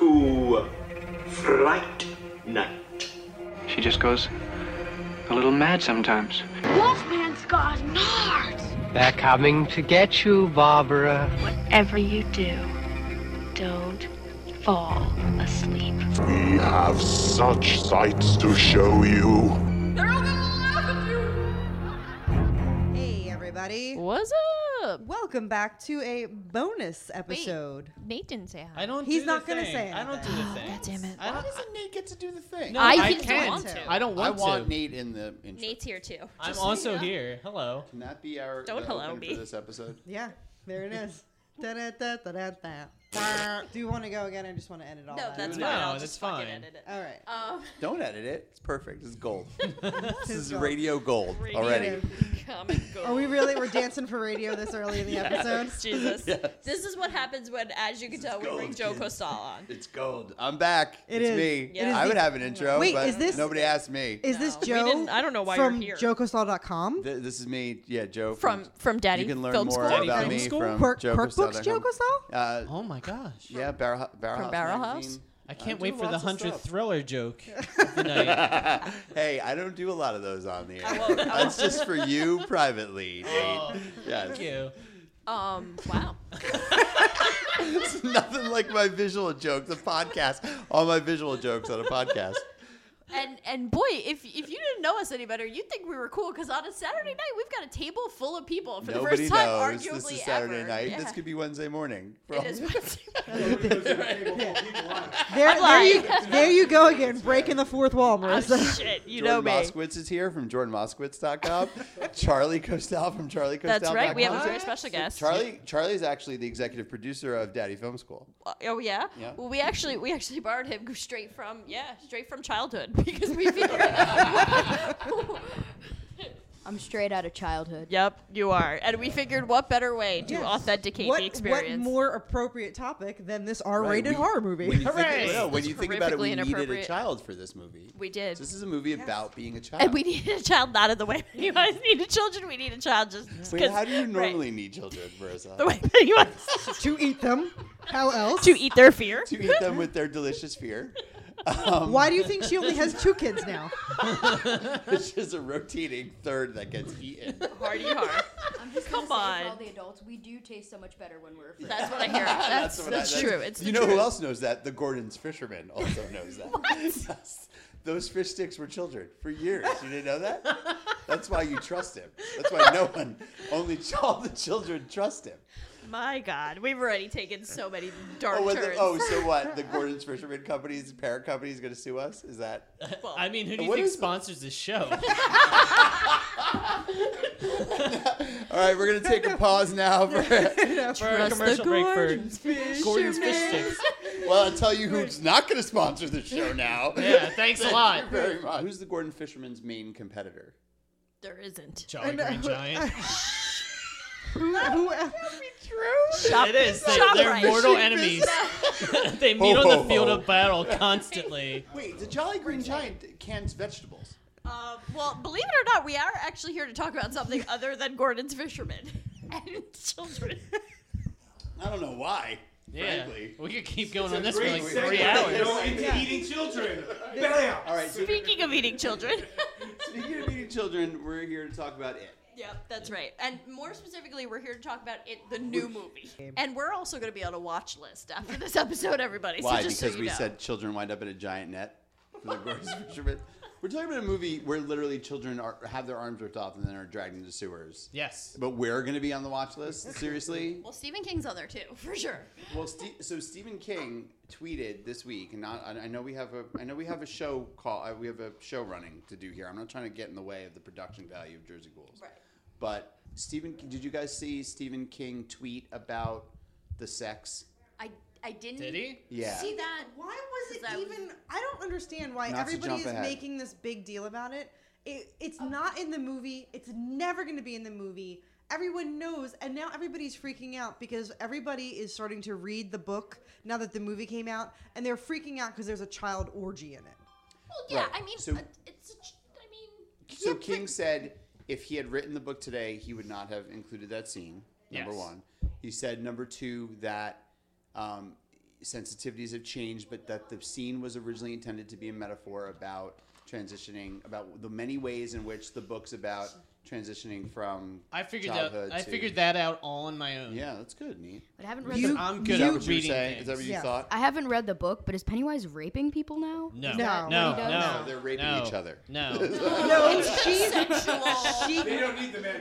Welcome to Fright Night. She just goes a little mad sometimes. Wolfman's got nards. They're coming to get you, Barbara. Whatever you do, don't fall asleep. We have such sights to show you. Hey, everybody. What's up? Welcome back to a bonus episode. Nate didn't say hi. I don't. He's do not the gonna thing. say I don't do anything. the thing. God damn it. I Why don't. doesn't Nate get to do the thing? No, I I, didn't can't. want to. I don't I want want to. Nate in the intro. Nate's here too. I'm Just- also here. Hello. Can that be our Don't the hello opening me. for this episode? Yeah, there it is. Da-da-da-da-da-da. Do you want to go again? I just want to end it all. No, out? that's No, fine. I'll that's just fucking fine. edit it. All right. Um, Don't edit it. It's perfect. It's gold. this is gold. radio gold Radio. already. come and go. Are we really? We're dancing for radio this early in the episode. Jesus. Yes. This is what happens when, as you can tell, we gold, bring Joe kids. Costal on. It's gold. I'm back. It it's is. me. It is I the- would have an intro, Wait, but is this- nobody asked me. Is this No, we Joe? didn't- I don't know why you're from here. JoeCostal.com? Th- this is me. Yeah, Joe. From from Daddy you can learn Film more School. Daddy about Film me School? from Quirk, Joe Quirk Books, Joe Costal? Uh, Oh my gosh. yeah, Barrel, Barrel From House Barrel magazine. House? I can't do wait for the lots of hundredth stuff. thriller joke of the night. hey, I don't do a lot of those on the air. won't- I That's just for you privately, Nate. Oh, yes. Thank you. Um. Wow. It's nothing like my visual jokes. A podcast. All my visual jokes on a podcast. And and boy, if if you didn't know us any better, you'd think we were cool because on a Saturday night we've got a table full of people for Nobody the first time, knows arguably this is Saturday ever. night. Yeah. This could be Wednesday morning. for It all- is Wednesday. There, there, you, there you go again, breaking the fourth wall, Marissa. Shit, you Jordan know me. Moskowitz is here from JordanMoskowitz.com. Charlie Costal from CharlieCostal.com. That's right. We have a very special guest. Charlie. Charlie is actually the executive producer of Daddy Film School. Uh, oh yeah? Yeah. Well, we actually we actually borrowed him straight from yeah straight from childhood because we figured. I'm straight out of childhood. yep, you are, and we figured what better way to Yes. authenticate what, the experience. What more appropriate topic than this R-rated we- horror movie? When you think, Hooray! no, when It's you think about it, we needed a inappropriate. child for this movie. we did. This is a movie about being a child. and we needed a child not in the way Pennywise needed children. We need a child just Wait, 'cause- how do you right, normally need children, Marissa? the way Pennywise to eat them. How else? to eat their fear. to eat them with their delicious fear. Um, Why do you think she only has two kids now? It's just a rotating third that gets eaten. Hardy heart. I'm just Come gonna on. all the adults, we do taste so much better when we're afraid. That's what I hear. That's what that's, I- true. It's you the know who truth. else knows that? The Gordon's fisherman also knows that. Yes. Those fish sticks were children for years. You didn't know that? That's why you trust him. That's why no one, only all the children trust him. My God, we've already taken so many dark Oh, turns. the, oh, so what? The Gordon's Fisherman Company's parent company is going to sue us? Is that? I mean, who do you think is- sponsors this show? All right, we're going to take a pause now for. For our Trust the commercial break Gordon's for Gordon's Fish Sticks. well, I'll tell you who's not going to sponsor the show now. Yeah, thanks a lot. you very much. Who's the Gordon Fisherman's main competitor? There isn't. Jolly. Green Giant. Who, who, Shop, It is. They, shop they're right. mortal enemies. they meet Ho, on the field ho. of battle constantly. Wait, the Jolly Green Giant cans vegetables. Uh, well, believe it or not, we are actually here to talk about something other than Gordon's fishermen and children. I don't know why. Yeah, Frankly. we could keep going on this for like great three segment. hours. into eating children. Bam! All right. So Speaking of eating children, speaking of eating children, we're here to talk about it. Yep, that's right. And more specifically, we're here to talk about it, the new movie. And we're also going to be on a watch list after this episode, everybody. Why? So just because so you we know. said children wind up in a giant net for the Gorgeous Fisherman. We're talking about a movie where literally children are, have their arms ripped off and then are dragged into sewers. Yes. But we're going to be on the watch list? Seriously? Well, Stephen King's on there too, for sure. Well, Ste so Stephen King tweeted this week, and not, I I know we have a, I know we have a show call, uh, we have a show running to do here. I'm not trying to get in the way of the production value of Jersey Ghouls. Right. But Stephen, did you guys see Stephen King tweet about the sex? I I didn't Did he? Yeah. see that. Why was it 'Cause I was- even? I don't understand why Not to everybody jump is ahead. making this big deal about it. it it's not in the movie. It's never going to be in the movie. Everyone knows, and now everybody's freaking out because everybody is starting to read the book now that the movie came out, and they're freaking out because there's a child orgy in it. Well, yeah, Right. I mean, So- uh, it's. A, ch- I mean, So King said if he had written the book today, he would not have included that scene. Number Yes. one. He said number two that um, sensitivities have changed, but that the scene was originally intended to be a metaphor about transitioning, about the many ways in which the book's about transitioning from I figured childhood that. I to- figured that out all on my own. Yeah, that's good, neat. But I haven't read Because the I'm Is good that at what you were reading saying? things. Is that what you Yeah. thought? I haven't read the book, but is Pennywise raping people now? No. Is No. that No. what he does? No. No, they're raping no, each other. No. No, she's consensual. she. They don't need the man.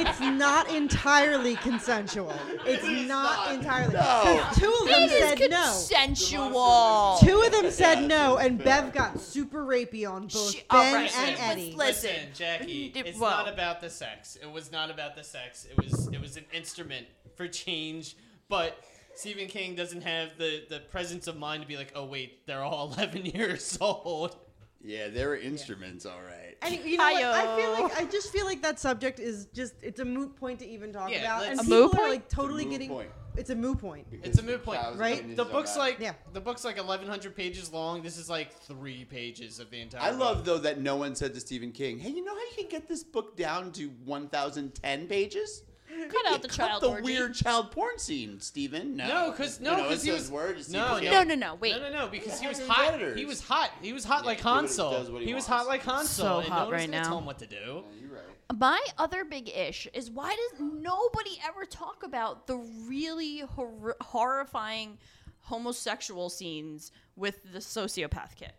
It's not entirely consensual. It's not entirely. No. 'Cause Two of them it is said no. consensual. Two of them said no, and Bev got super rapey on both She- Ben all right, and Eddie. Listen, Listen, Jackie, d- it's well- not about the sex. It was not about the sex. It was it was an instrument for change. But Stephen King doesn't have the the presence of mind to be like, oh wait, they're all 11 years old. Yeah, they were instruments, all right. And you know, what? I feel like I just feel like that subject is just it's a moot point to even talk Yeah, about, and A people moot are point? like totally getting. point. It's a moot point. It's a moot point, Cows right? opinions The don't book's matter. like Yeah. the book's like 1100 pages long. This is like 3 pages of the entire I book. love though that no one said to Stephen King, "Hey, you know how you can get this book down to 1,010 pages? cut out the Cut child the orgy. weird child porn scene, Stephen." No, No, because no, no, because it he says was word to no, Stephen no, King. No, no, no, wait. No, no, no, because he was Having hot. editors. He was hot. He was hot Yeah, like he do what Han he- Solo. does what he He was wants. hot like Han So Solo. and hot no one's right gonna now. Tell him what to do. You're right. My other big ish is why does nobody ever talk about the really hor- horrifying homosexual scenes with the sociopath kid?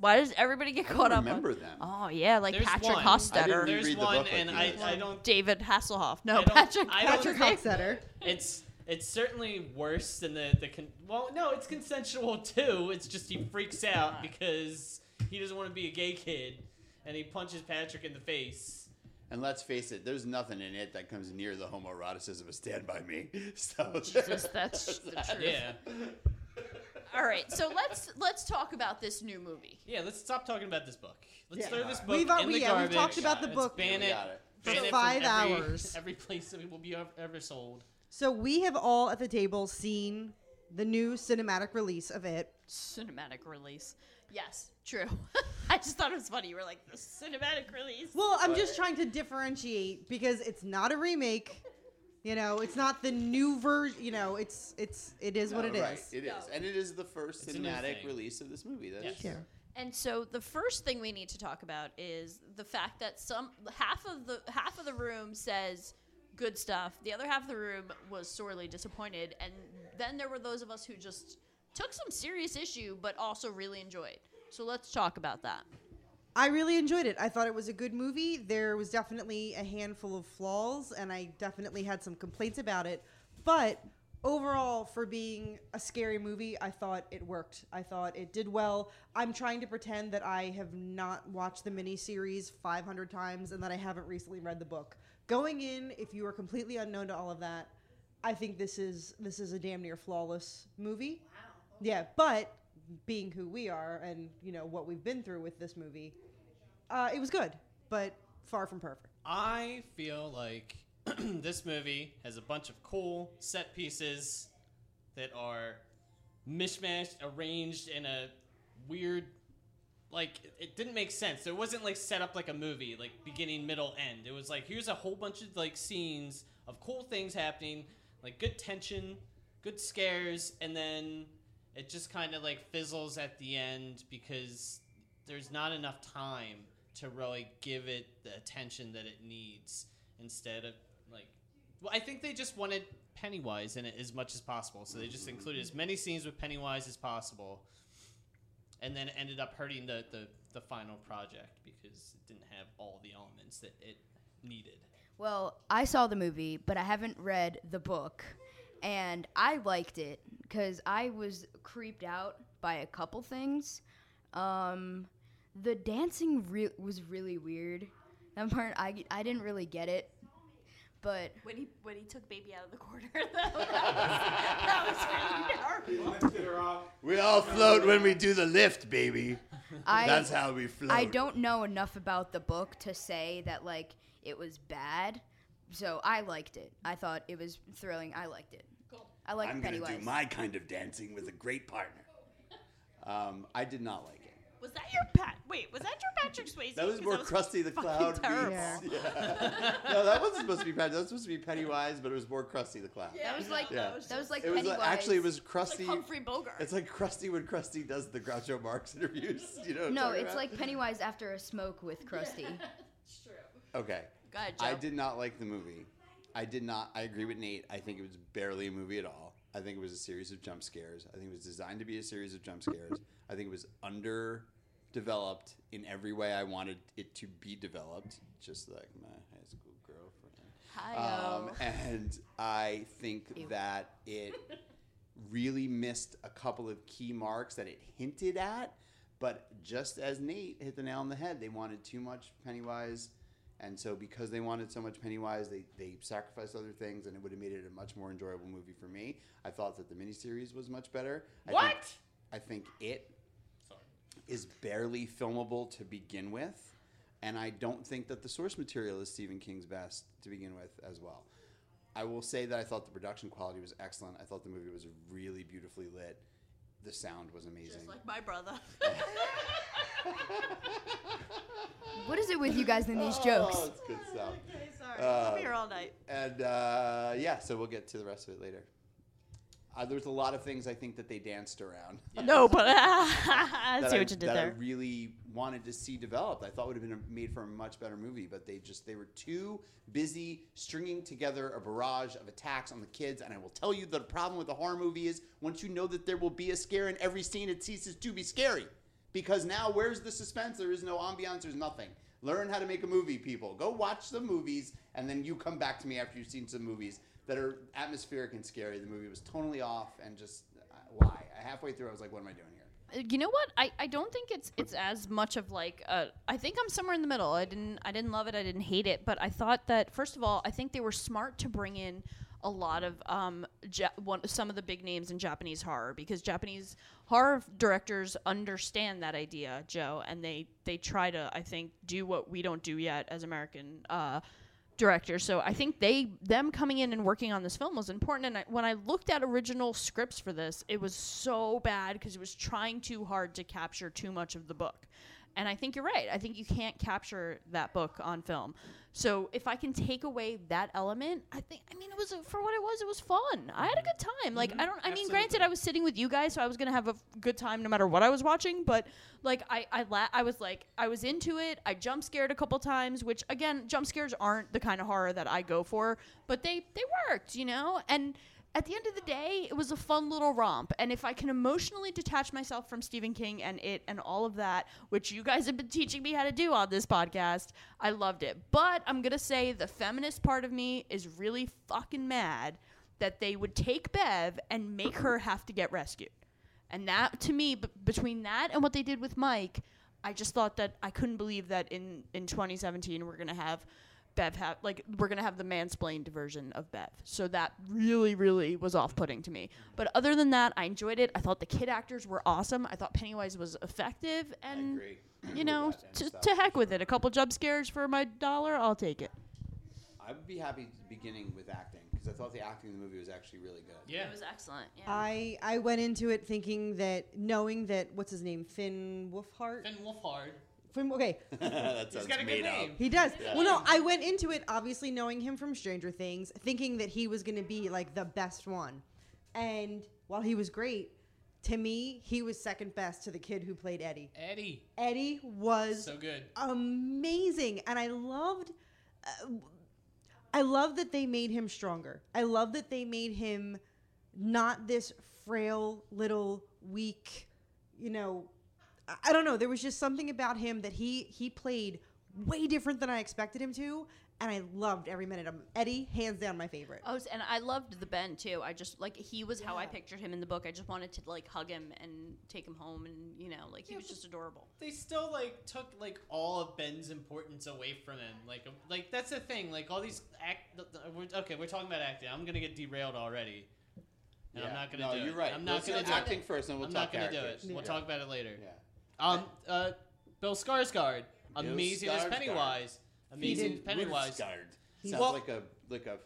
Why does everybody get I caught don't up? remember on, them. Oh yeah, like There's Patrick one. I didn't There's read the one, book like and you I, did. I don't. David Hasselhoff. No, I don't- Patrick. I don't- Patrick Patrick. Hockstetter. It's it's certainly worse than the the con- well no it's consensual too. It's just he freaks out because he doesn't want to be a gay kid, and he punches Patrick in the face. And let's face it, there's nothing in it that comes near the homoeroticism of Stand By Me. So Jesus, that's the truth. Yeah, All right, so let's let's talk about this new movie. yeah. Let's stop talking about this book. Let's Yeah. throw this book We've, uh, in we, the yeah, we've garbage. talked about the Let's book ban it. got it. for ban it from five every- hours. Every place that it will be ever, ever sold. So we have all at the table seen the new cinematic release of it. Cinematic release. Yes, true. I just thought it was funny. You were like the cinematic release. Well, I'm just trying to differentiate because it's not a remake. You know, it's not the new version. You know, it's it's it is what No, it is. right, It is, and it is the first It's a new cinematic thing. release of this movie. That is Yes. true. And so the first thing we need to talk about is the fact that some half of the half of the room says good stuff. The other half of the room was sorely disappointed, and then there were those of us who just took some serious issue, but also really enjoyed. So let's talk about that. I really enjoyed it. I thought it was a good movie. There was definitely a handful of flaws, and I definitely had some complaints about it. But overall, for being a scary movie, I thought it worked. I thought it did well. I'm trying to pretend that I have not watched the miniseries 500 times and that I haven't recently read the book. Going in, if you are completely unknown to all of that, I think this is this is a damn near flawless movie. Yeah, but being who we are and you know what we've been through with this movie, uh, it was good, but far from perfect. I feel like this movie has a bunch of cool set pieces that are mishmashed, arranged in a weird like it- didn't make sense. It wasn't like set up like a movie, like beginning, middle, end. It was like here's a whole bunch of like scenes of cool things happening, like good tension, good scares, and then it just kind of like fizzles at the end because there's not enough time to really give it the attention that it needs instead of like well, I think they just wanted Pennywise in it as much as possible. So they just included as many scenes with Pennywise as possible. And then it ended up hurting the, the, the final project because it didn't have all the elements that it needed. Well, I saw the movie, but I haven't read the book, and I liked it because I was creeped out by a couple things. Um, the dancing re- was really weird. That part I, I didn't really get it, but When he when he took baby out of the corner, though, that was, that was really horrible. We all float when we do the lift, baby. I That's how we float. I don't know enough about the book to say that like it was bad. So I liked it. I thought it was thrilling. I liked it. Cool. I like I'm gonna do my kind of dancing with a great partner. Um, I did not like it. Was that your Pat? Wait, was that your Patrick Swayze? That was 'Cause more Krusty the fucking Clown. Terrible. meets- Yeah. no, that wasn't supposed to be Pat. That was supposed to be Pennywise, but it was more Krusty the Clown. That was like Yeah. that was like it was Pennywise. like, actually it was Krusty. Humphrey Bogart. It's like Krusty when Krusty does the Groucho Marx interviews. You know? what I'm no, it's about? like Pennywise after a smoke with Krusty. True. Okay. Go ahead, I did not like the movie. I did not. I agree with Nate. I think it was barely a movie at all. I think it was a series of jump scares. I think it was designed to be a series of jump scares. I think it was underdeveloped in every way I wanted it to be developed, just like my high school girlfriend. Hi-yo. Um, and I think that it really missed a couple of key marks that it hinted at. But just as Nate hit the nail on the head, they wanted too much Pennywise. And so, because they wanted so much Pennywise, they, they sacrificed other things, and it would have made it a much more enjoyable movie for me. I thought that the miniseries was much better. I What? Think, I think it is barely filmable to begin with, and I don't think that the source material is Stephen King's best to begin with as well. I will say that I thought the production quality was excellent. I thought the movie was really beautifully lit. The sound was amazing. Just like my brother. what is it with you guys in these jokes? Oh, it's good stuff. sorry. I'll be Uh, here all night. And uh, yeah, so we'll get to the rest of it later. Uh, there's a lot of things I think that they danced around. No, but I that see I, what you did that I really wanted to see developed. I thought would have been a, made for a much better movie, but they just they were too busy stringing together a barrage of attacks on the kids. And I will tell you the problem with a horror movie is once you know that there will be a scare in every scene, it ceases to be scary. Because now where's the suspense? There is no ambiance. There's nothing. Learn how to make a movie, people. Go watch the movies, and then you come back to me after you've seen some movies that are atmospheric and scary. The movie was totally off, and just uh, why? Halfway through, I was like, "What am I doing here?" you know what I, I don't think it's it's as much of like uh, I think I'm somewhere in the middle I didn't I didn't love it I didn't hate it but I thought that first of all I think they were smart to bring in a lot of um ja- one, some of the big names in Japanese horror because Japanese horror directors understand that idea Joe and they they try to I think do what we don't do yet as American uh directors. So I think they them coming in and working on this film was important. And I, when I looked at original scripts for this, it was so bad because it was trying too hard to capture too much of the book. And I think you're right. I think you can't capture that book on film. So if I can take away that element, I think I mean it was a, for what it was. It was fun. I had a good time. Like mm-hmm. I don't. I mean, granted, I was sitting with you guys, so I was gonna have a f- good time no matter what I was watching. But like I I la- I was like I was into it. I jump scared a couple times, which again, jump scares aren't the kind of horror that I go for, but they they worked, you know. And at the end of the day, it was a fun little romp. And if I can emotionally detach myself from Stephen King and it and all of that, which you guys have been teaching me how to do on this podcast, I loved it. But I'm going to say the feminist part of me is really fucking mad that they would take Bev and make her have to get rescued. And that, to me, b- between that and what they did with Mike, I just thought that I couldn't believe that in, in 2017 we're going to have Bev have like we're gonna have the mansplained version of Bev. So that really, really was off putting to me. But other than that, I enjoyed it. I thought the kid actors were awesome. I thought Pennywise was effective and you know, to, to heck with it. A couple jump scares for my dollar, I'll take it. I would be happy beginning with acting because I thought the acting in the movie was actually really good. Yeah, it was excellent. Yeah. I I went into it thinking that knowing that what's his name Finn Wolfhard. Finn Wolfhard. Finn, okay. that sounds got a good made up. name. He does. Yeah. Well, no, I went into it obviously knowing him from Stranger Things, thinking that he was going to be like the best one. And while he was great, to me, he was second best to the kid who played Eddie. Eddie. Eddie was So good. amazing, and I loved. Uh, I love that they made him stronger. I love that they made him not this frail little weak. You know, I, I don't know. There was just something about him that he he played way different than I expected him to, and I loved every minute of him. Eddie, hands down, my favorite. Oh, and I loved the Ben too. I just like he was how I pictured him in the book. I just wanted to like hug him and take him home, and you know, like he was just adorable. They still like took like all of Ben's importance away from him. Like, um, like that's the thing. Like all these act. th- th- We're, okay, we're talking about acting. I'm gonna get derailed already. And I'm not gonna No, do it. you're right. I'm not Let's gonna do do acting it. first, and we'll I'm talk not gonna do it. We'll Yeah. talk about it later. Yeah. Um. Uh. Bill Skarsgård, Bill amazing as Skarsgård. Pennywise. Amazing as Pennywise. Skarsgård. Sounds Well- like a like a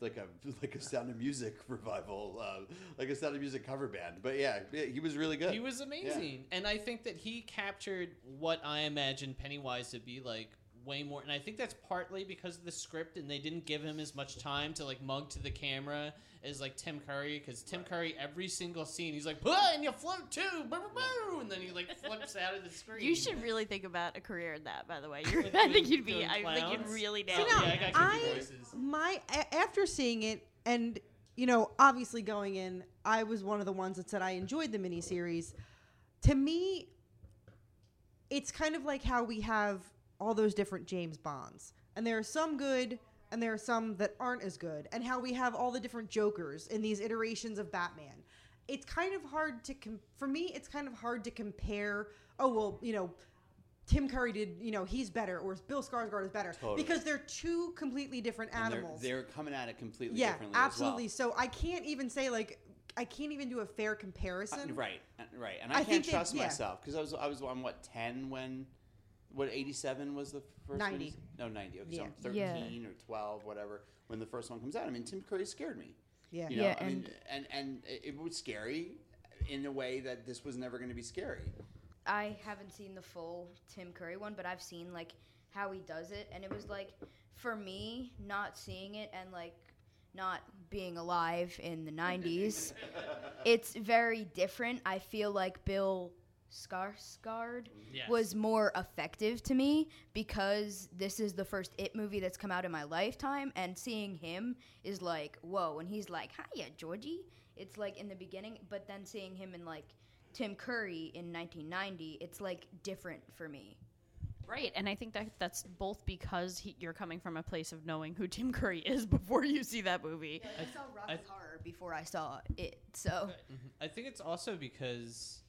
like a like a Sound of Music revival, uh, like a Sound of Music cover band. But yeah, yeah, he was really good. He was amazing, and I think that he captured what I imagine Pennywise to be like way more. And I think that's partly because of the script, and they didn't give him as much time to like mug to the camera as like Tim Curry. Because Tim Curry, every single scene, he's like, "Ah, and you float too," boo, boo, boo," and then he like flips out of the screen. You should really think about a career in that. By the way, You're, I think you'd be. doing I think you'd really See, nail now, it. Yeah, I got I my after seeing it and you know obviously going in, I was one of the ones that said I enjoyed the miniseries. To me, it's kind of like how we have all those different James Bonds, and there are some good and there are some that aren't as good, and how we have all the different Jokers in these iterations of Batman. It's kind of hard to com- for me. It's kind of hard to compare. Oh well, you know. Tim Curry did, you know, he's better, or Bill Skarsgård is better, Totally. because they're two completely different And they're- animals. They're, coming at it completely yeah, differently. absolutely. As well. So I can't even say like I can't even do a fair comparison. Uh, right, uh, right. And I I, can't trust yeah. myself because I was I was on what ten when what eighty seven was the first 90. One? No, ninety. Okay, so I'm Yeah. thirteen or twelve, whatever. When the first one comes out, I mean, Tim Curry scared me. Yeah. You know, Yeah, I mean, and and it it was scary in a way that this was never going to be scary. I haven't seen the full Tim Curry one, but I've seen like how he does it, and it was like for me not seeing it and like not being alive in the '90s, it's very different. I feel like Bill Skarsgård Yes. was more effective to me because this is the first It movie that's come out in my lifetime, and seeing him is like whoa. And he's like, "Hiya, Georgie." It's like in the beginning, but then seeing him in like Tim Curry in 1990, it's like different for me. Right, and I think that that's both because he, you're coming from a place of knowing who Tim Curry is before you see that movie. I saw Rocky Horror before I saw it, so mm-hmm. I think it's also because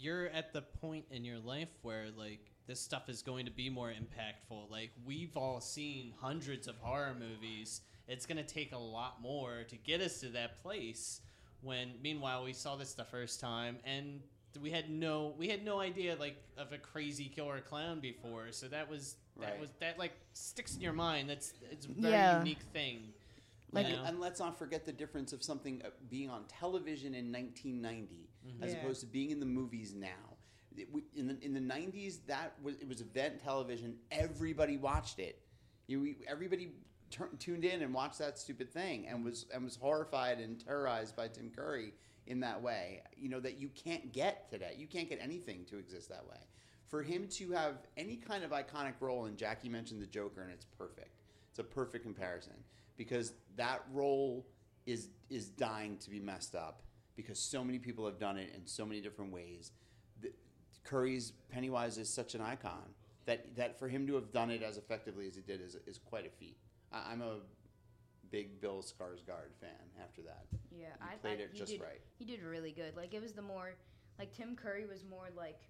you're at the point in your life where like this stuff is going to be more impactful. Like we've all seen hundreds of horror movies. It's going to take a lot more to get us to that place. When meanwhile we saw this the first time and we had no we had no idea like of a crazy killer clown before. So that was that Right. was that like sticks in your mind. That's it's a very Yeah. unique thing. Like, you know? and let's not forget the difference of something uh, being on television in 1990 Mm-hmm. as Yeah. opposed to being in the movies now. In the in the 90s, that was it was event television. Everybody watched it. You everybody tur- tuned in and watched that stupid thing and was and was horrified and terrorized by Tim Curry in that way. You know that you can't get today. You can't get anything to exist that way. For him to have any kind of iconic role, and Jackie mentioned the Joker, and it's perfect. It's a perfect comparison because that role is is dying to be messed up because so many people have done it in so many different ways. The, Curry's Pennywise is such an icon that that for him to have done it as effectively as he did is, is quite a feat. I, I'm a big Bill Skarsgård fan. After that, yeah, He I played I, it he just did, right. He did really good. Like it was the more like Tim Curry was more like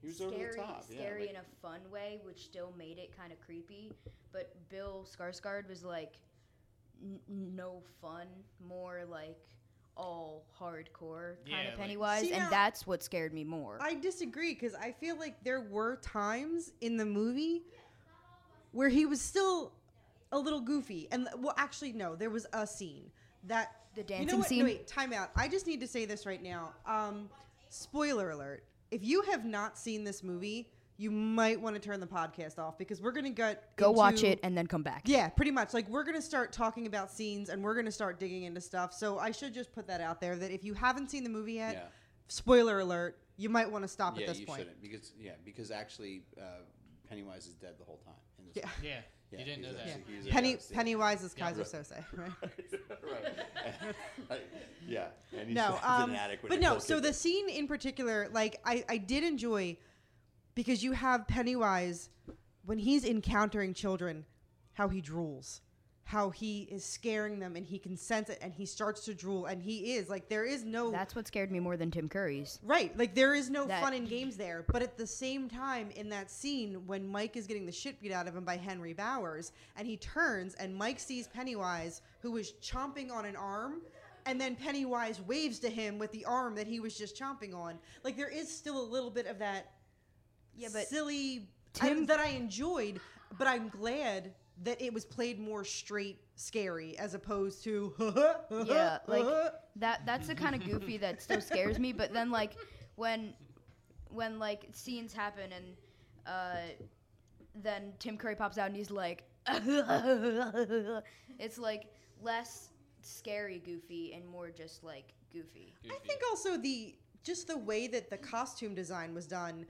He was over the scary, top, yeah, scary like- in a fun way, which still made it kind of creepy. But Bill Skarsgård was like n- no fun, more like all hardcore kind Yeah, of like- Pennywise, See, and now- that's what scared me more. I disagree because I feel like there were times in the movie where he was still a little goofy, and well, actually, no, there was a scene that The you dancing know what? scene? No, wait, time out. I just need to say this right now. Um, spoiler alert: if you have not seen this movie, you might want to turn the podcast off because we're gonna get Go watch it and then come back. Yeah, pretty much. Like we're gonna start talking about scenes and we're gonna start digging into stuff. So I should just put that out there that if you haven't seen the movie yet, Yeah. spoiler alert, you might want to stop yeah, at this you point. shouldn't because yeah, because actually uh, Pennywise is dead the whole time. In this Yeah. movie. Yeah, you didn't know that. actually- he's a Penny yeah. Pennywise is Keyser Right. Söze, right? right. yeah, and he's no, um, an attic but no. So the scene in particular, like I, I did enjoy because you have Pennywise when he's encountering children, how he drools, how he is scaring them, and he can sense it, and he starts to drool, and he is like there is no That's what scared me more than Tim Curry's. Right. Like there is no That- fun and games there. But at the same time, in that scene, when Mike is getting the shit beat out of him by Henry Bowers, and he turns and Mike sees Pennywise, who is chomping on an arm, and then Pennywise waves to him with the arm that he was just chomping on. Like there is still a little bit of that Yeah, but silly I- Tim- that I enjoyed, but I'm glad that it was played more straight scary as opposed to yeah, like that. That's the kind of goofy that still scares me. But then, like, when when like scenes happen and uh, then Tim Curry pops out and he's like, it's like less scary goofy and more just like goofy. I think also the just the way that the costume design was done.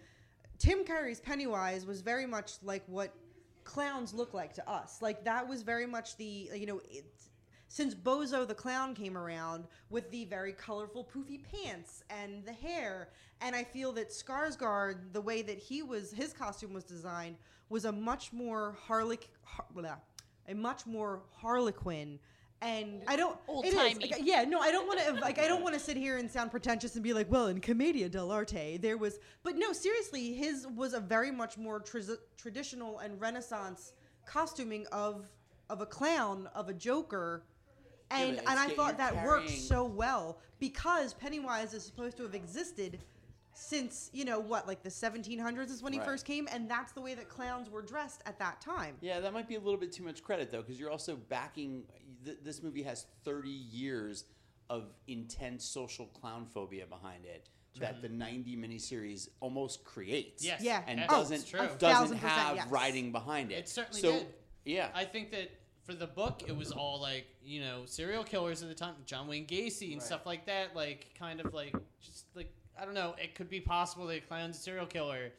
Tim Curry's Pennywise was very much like what clowns look like to us. Like that was very much the you know it, since Bozo the clown came around with the very colorful poofy pants and the hair, and I feel that Skarsgård, the way that he was his costume was designed, was a much more har, a much more Harlequin. And I don't. Old-timey. like, yeah, no, I don't want to. Like, I don't want to sit here and sound pretentious and be like, well, in Commedia dell'arte, there was. But no, seriously, his was a very much more tra- traditional and Renaissance costuming of of a clown, of a Joker, and but and I thought you're that worked so well because Pennywise is supposed to have existed since you know what, like the 1700s is when he Right. first came, and that's the way that clowns were dressed at that time. Yeah, that might be a little bit too much credit though, because you're also backing. Th- this movie has 30 years of intense social clown phobia behind it that the 90 miniseries almost creates. Yes. Yeah. and Oh, doesn't it's true. A doesn't thousand percent have yes. writing behind it. It certainly so, did. Yeah. I think that for the book, it was all like you know serial killers at the time, John Wayne Gacy and stuff like that. Like kind of like just like I don't know. It could be possible that a clown's a serial killer.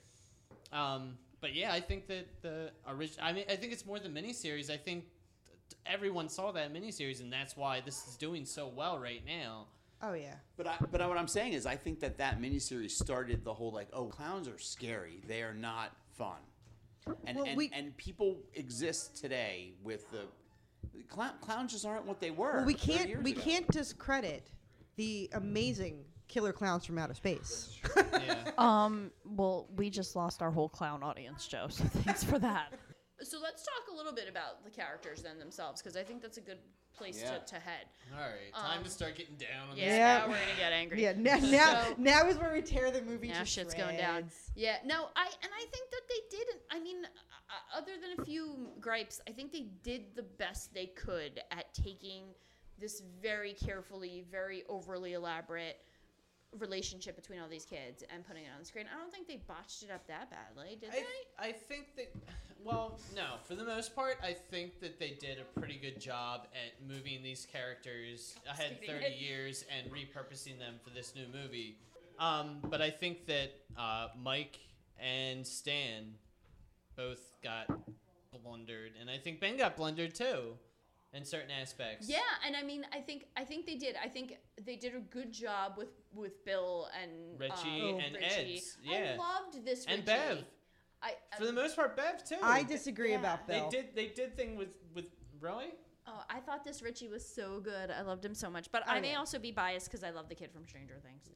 Um, but yeah, I think that the original. I mean, I think it's more the miniseries. I think t- everyone saw that miniseries, and that's why this is doing so well right now. Oh yeah. But I, but what I'm saying is, I think that that miniseries started the whole like, oh, clowns are scary. They are not fun. And Well, and, we- and people exist today with the clown, clowns just aren't what they were. Well, we can't years we ago. can't discredit the amazing killer clowns from outer space. Yeah. Um, well, we just lost our whole clown audience, Joe. So thanks for that. So let's talk a little bit about the characters then themselves, because I think that's a good place Yeah. to, to head. All right, time Um, to start getting down on Yeah, this. Yeah. now we're gonna get angry. yeah, now now, So- now is where we tear the movie now to shit's going down. Yeah, no, I and I think that they didn't. I mean, uh, other than a few gripes, I think they did the best they could at taking this very carefully, very overly elaborate relationship between all these kids and putting it on the screen. I don't think they botched it up that badly, did I, they? I think that, well, no, for the most part, I think that they did a pretty good job at moving these characters ahead 30 years and repurposing them for this new movie. Um, but I think that uh, Mike and Stan both got blundered, and I think Ben got blundered too, in certain aspects. Yeah, and I mean, I think I think they did. I think they did a good job with with Bill and Richie um, and Richie. Eds, yeah. I loved this Richie. And Bev. I, For the most part, Bev too. I disagree Yeah. about They did. They did thing with with really. Oh, I thought this Richie was so good. I loved him so much. But Oh, I may also be biased because I love the kid from Stranger Things.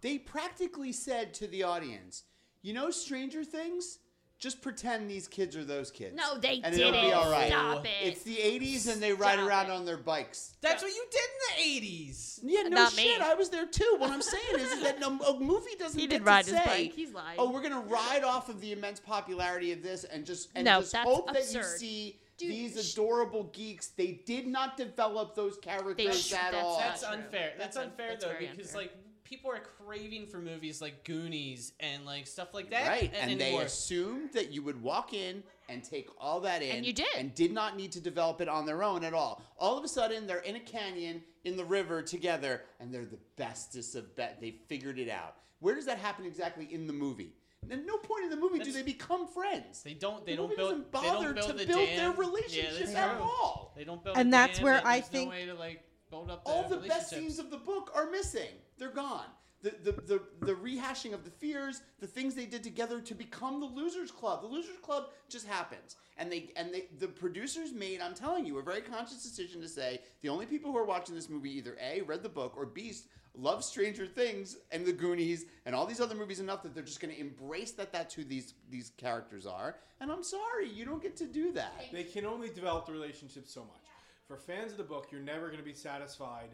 They practically said to the audience, "You know, Stranger Things." Just pretend these kids are those kids. No, they and it'll be didn't. all right. Stop it. It's the '80s, and they ride around it. on their bikes. That's what you did in the 80s. Yeah, no Not me. shit. I was there too. What I'm saying is, is that no, a movie doesn't He get did to ride his say, bike. He's lying. Oh, we're gonna ride off of the immense popularity of this and just and No, just that's hope that you see Dude, these sh- adorable geeks. They did not develop those characters sh- at that's all. That's unfair. That's, That's un- unfair that's though because unfair. like people are craving for movies like Goonies and like stuff like that. Right, a- and they anymore. assumed that you would walk in and take all that in, And you did. and did not need to develop it on their own at all. All of a sudden, they're in a canyon in the river together, and they're the bestest of bet. They figured it out. Where does that happen exactly in the movie? At no point in the movie do they become friends. They don't. They The don't movie build. doesn't they bother don't build to the build dam. their Yeah, relationship that's at true. all. They don't build. And a that's dam, where I think- no way to like build up the all the best scenes of the book are missing. They're gone. The, the, the, the rehashing of the fears, the things they did together to become the Losers Club. The Losers Club just happens. And they and they the producers made, I'm telling you, a very conscious decision to say the only people who are watching this movie either A, read the book, or B, love Stranger Things and the Goonies and all these other movies enough that they're just gonna embrace that that's who these these characters are. And I'm sorry, you don't get to do that. They can only develop the relationship so much. For fans of the book, you're never going to be satisfied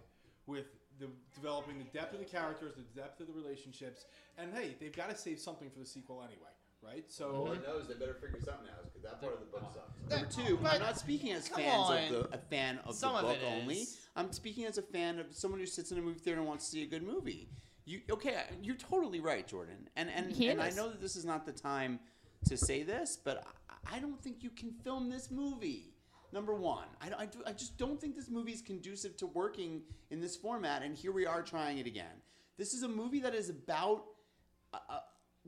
with the developing the depth of the characters, the depth of the relationships, and hey, they've got to save something for the sequel anyway, right? So Lord knows they better figure something out because that part of the book sucks. Number two, But- I'm not speaking as come fans on. of the a fan of Some the of book it only. is. I'm speaking as a fan of someone who sits in a movie theater and wants to see a good movie. You okay? You're totally right, Jordan. And and He and I is. know that this is not the time to say this, but I, I don't think you can film this movie. Number one, I, I, do- I just don't think this movie is conducive to working in this format, and here we are trying it again. This is a movie that is about uh, uh,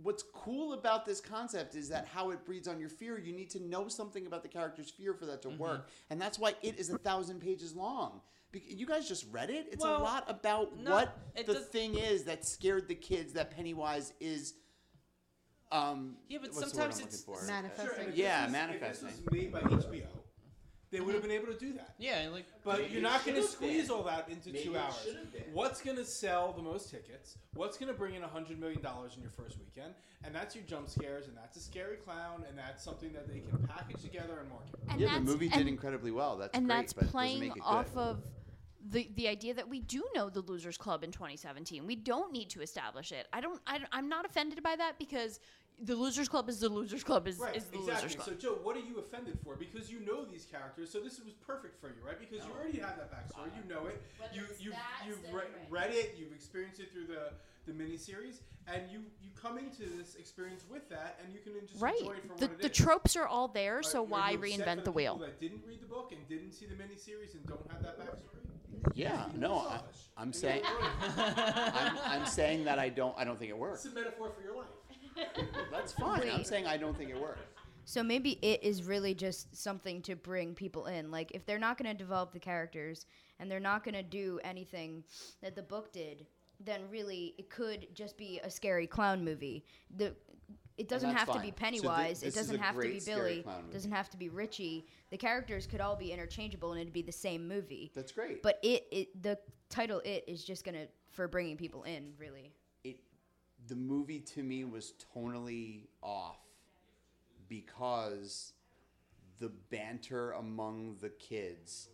what's cool about this concept is that how it breeds on your fear. You need to know something about the character's fear for that to work, and that's why it is a thousand pages long. You guys just read it. It's Well, a lot about no, what the does- thing is that scared the kids. That Pennywise is. Um, Yeah, but what's the word sometimes it's- Manifesting. Sure, Yeah, this manifesting. If this was made by HBO, they would have been able to do that. Yeah, and, like But Maybe you're not going to squeeze been. all that into Maybe two hours. should have been. What's going to sell the most tickets? What's going to bring in $100 million in your first weekend? And that's your jump scares, and that's a scary clown, and that's something that they can package together and market. And yeah, the that's- movie and- did incredibly well. That's and great, that's but it playing make it off good. of the the idea that we do know the losers club in 2017 we don't need to establish it i don't I, i'm not offended by that because the losers club is the losers club is, Right, is the exactly. losers club So, Joe, what are you offended for? Because you know these characters, so this was perfect for you, right? Because you already have that backstory, you know it, Whether you it's you've, you've re- read it, you've experienced it through the the miniseries, and you you come into this experience with that, and you can just right enjoy it for the, what it the is. tropes are all there Are- so are why you reinvent for the wheel that didn't read the book and didn't see the miniseries and don't have that backstory. Yeah, You're no, I, I'm saying. I'm, I'm saying that I don't, I don't think it works. It's a metaphor for your life. That's fine. I'm Wait. saying I don't think it works. So maybe it is really just something to bring people in. Like if they're not going to develop the characters and they're not going to do anything that the book did, then really it could just be a scary clown movie. The it doesn't that's have to fine. be So thi- Pennywise. this it is doesn't a have to great be scary Billy. clown movie. Doesn't have to be Richie. The characters could all be interchangeable and it'd be the same movie. That's great. But it, it the title it is just gonna for bringing people in really. It the movie to me was tonally off because the banter among the kids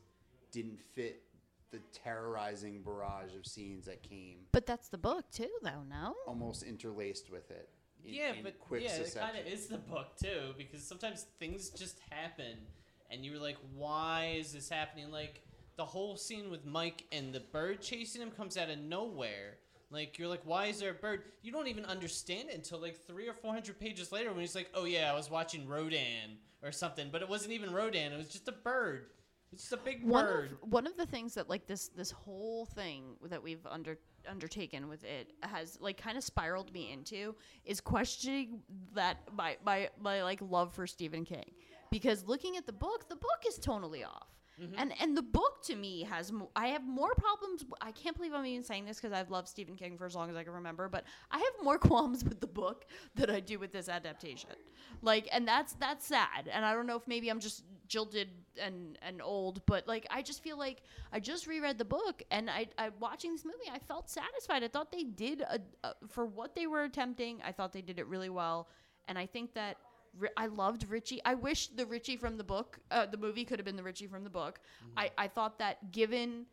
didn't fit the terrorizing barrage of scenes that came but that's the book too though no almost interlaced with it in, yeah, in but quick yeah, it succession. kind of is the book too, because sometimes things just happen, and you were like, "Why is this happening?" Like the whole scene with Mike and the bird chasing him comes out of nowhere. Like you're like, "Why is there a bird?" You don't even understand it until like three or four hundred pages later when he's like, "Oh yeah, I was watching Rodan or something," but it wasn't even Rodan; it was just a bird. It's just a big one bird. of one of the things that like this this whole thing that we've under undertaken with it has like kind of spiraled me into is questioning that my my my like love for Stephen King because looking at the book the book is tonally off Mm-hmm. and and the book to me has mo- I have more problems I can't believe I'm even saying this because I've loved Stephen King for as long as I can remember but I have more qualms with the book than I do with this adaptation. Like and that's that's sad. And I don't know if maybe I'm just jilted and and old but like I just feel like I just reread the book and I I watching this movie I felt satisfied. I thought they did a, a for what they were attempting I thought they did it really well. And I think that I loved Richie. I wish the Richie from the book, uh, the movie could have been the Richie from the book. I, I thought that given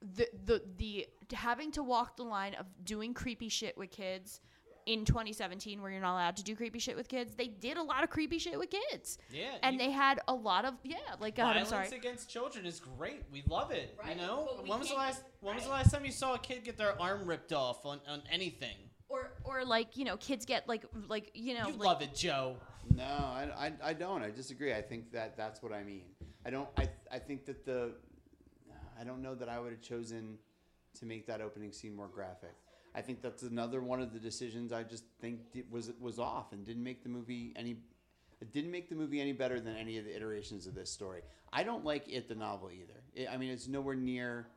the, the the having to walk the line of doing creepy shit with kids, in 2017 where you're not allowed to do creepy shit with kids, they did a lot of creepy shit with kids. Yeah, And they had a lot of yeah, like God, I'm Violence sorry. against children is great. We love it. Right, You know, but we when was the can't- last when was the last time you saw a kid get their arm ripped off on, on anything? Or or like, you know, kids get like like, you know, You like, love it, Joe. No, I, I, I don't. I disagree. I think that that's what I mean. I don't. I, I think that the. I don't know that I would have chosen to make that opening scene more graphic. I think that's another one of the decisions I just think was was off and didn't make the movie any. It didn't make the movie any better than any of the iterations of this story. I don't like it the novel either. It, I mean, it's nowhere near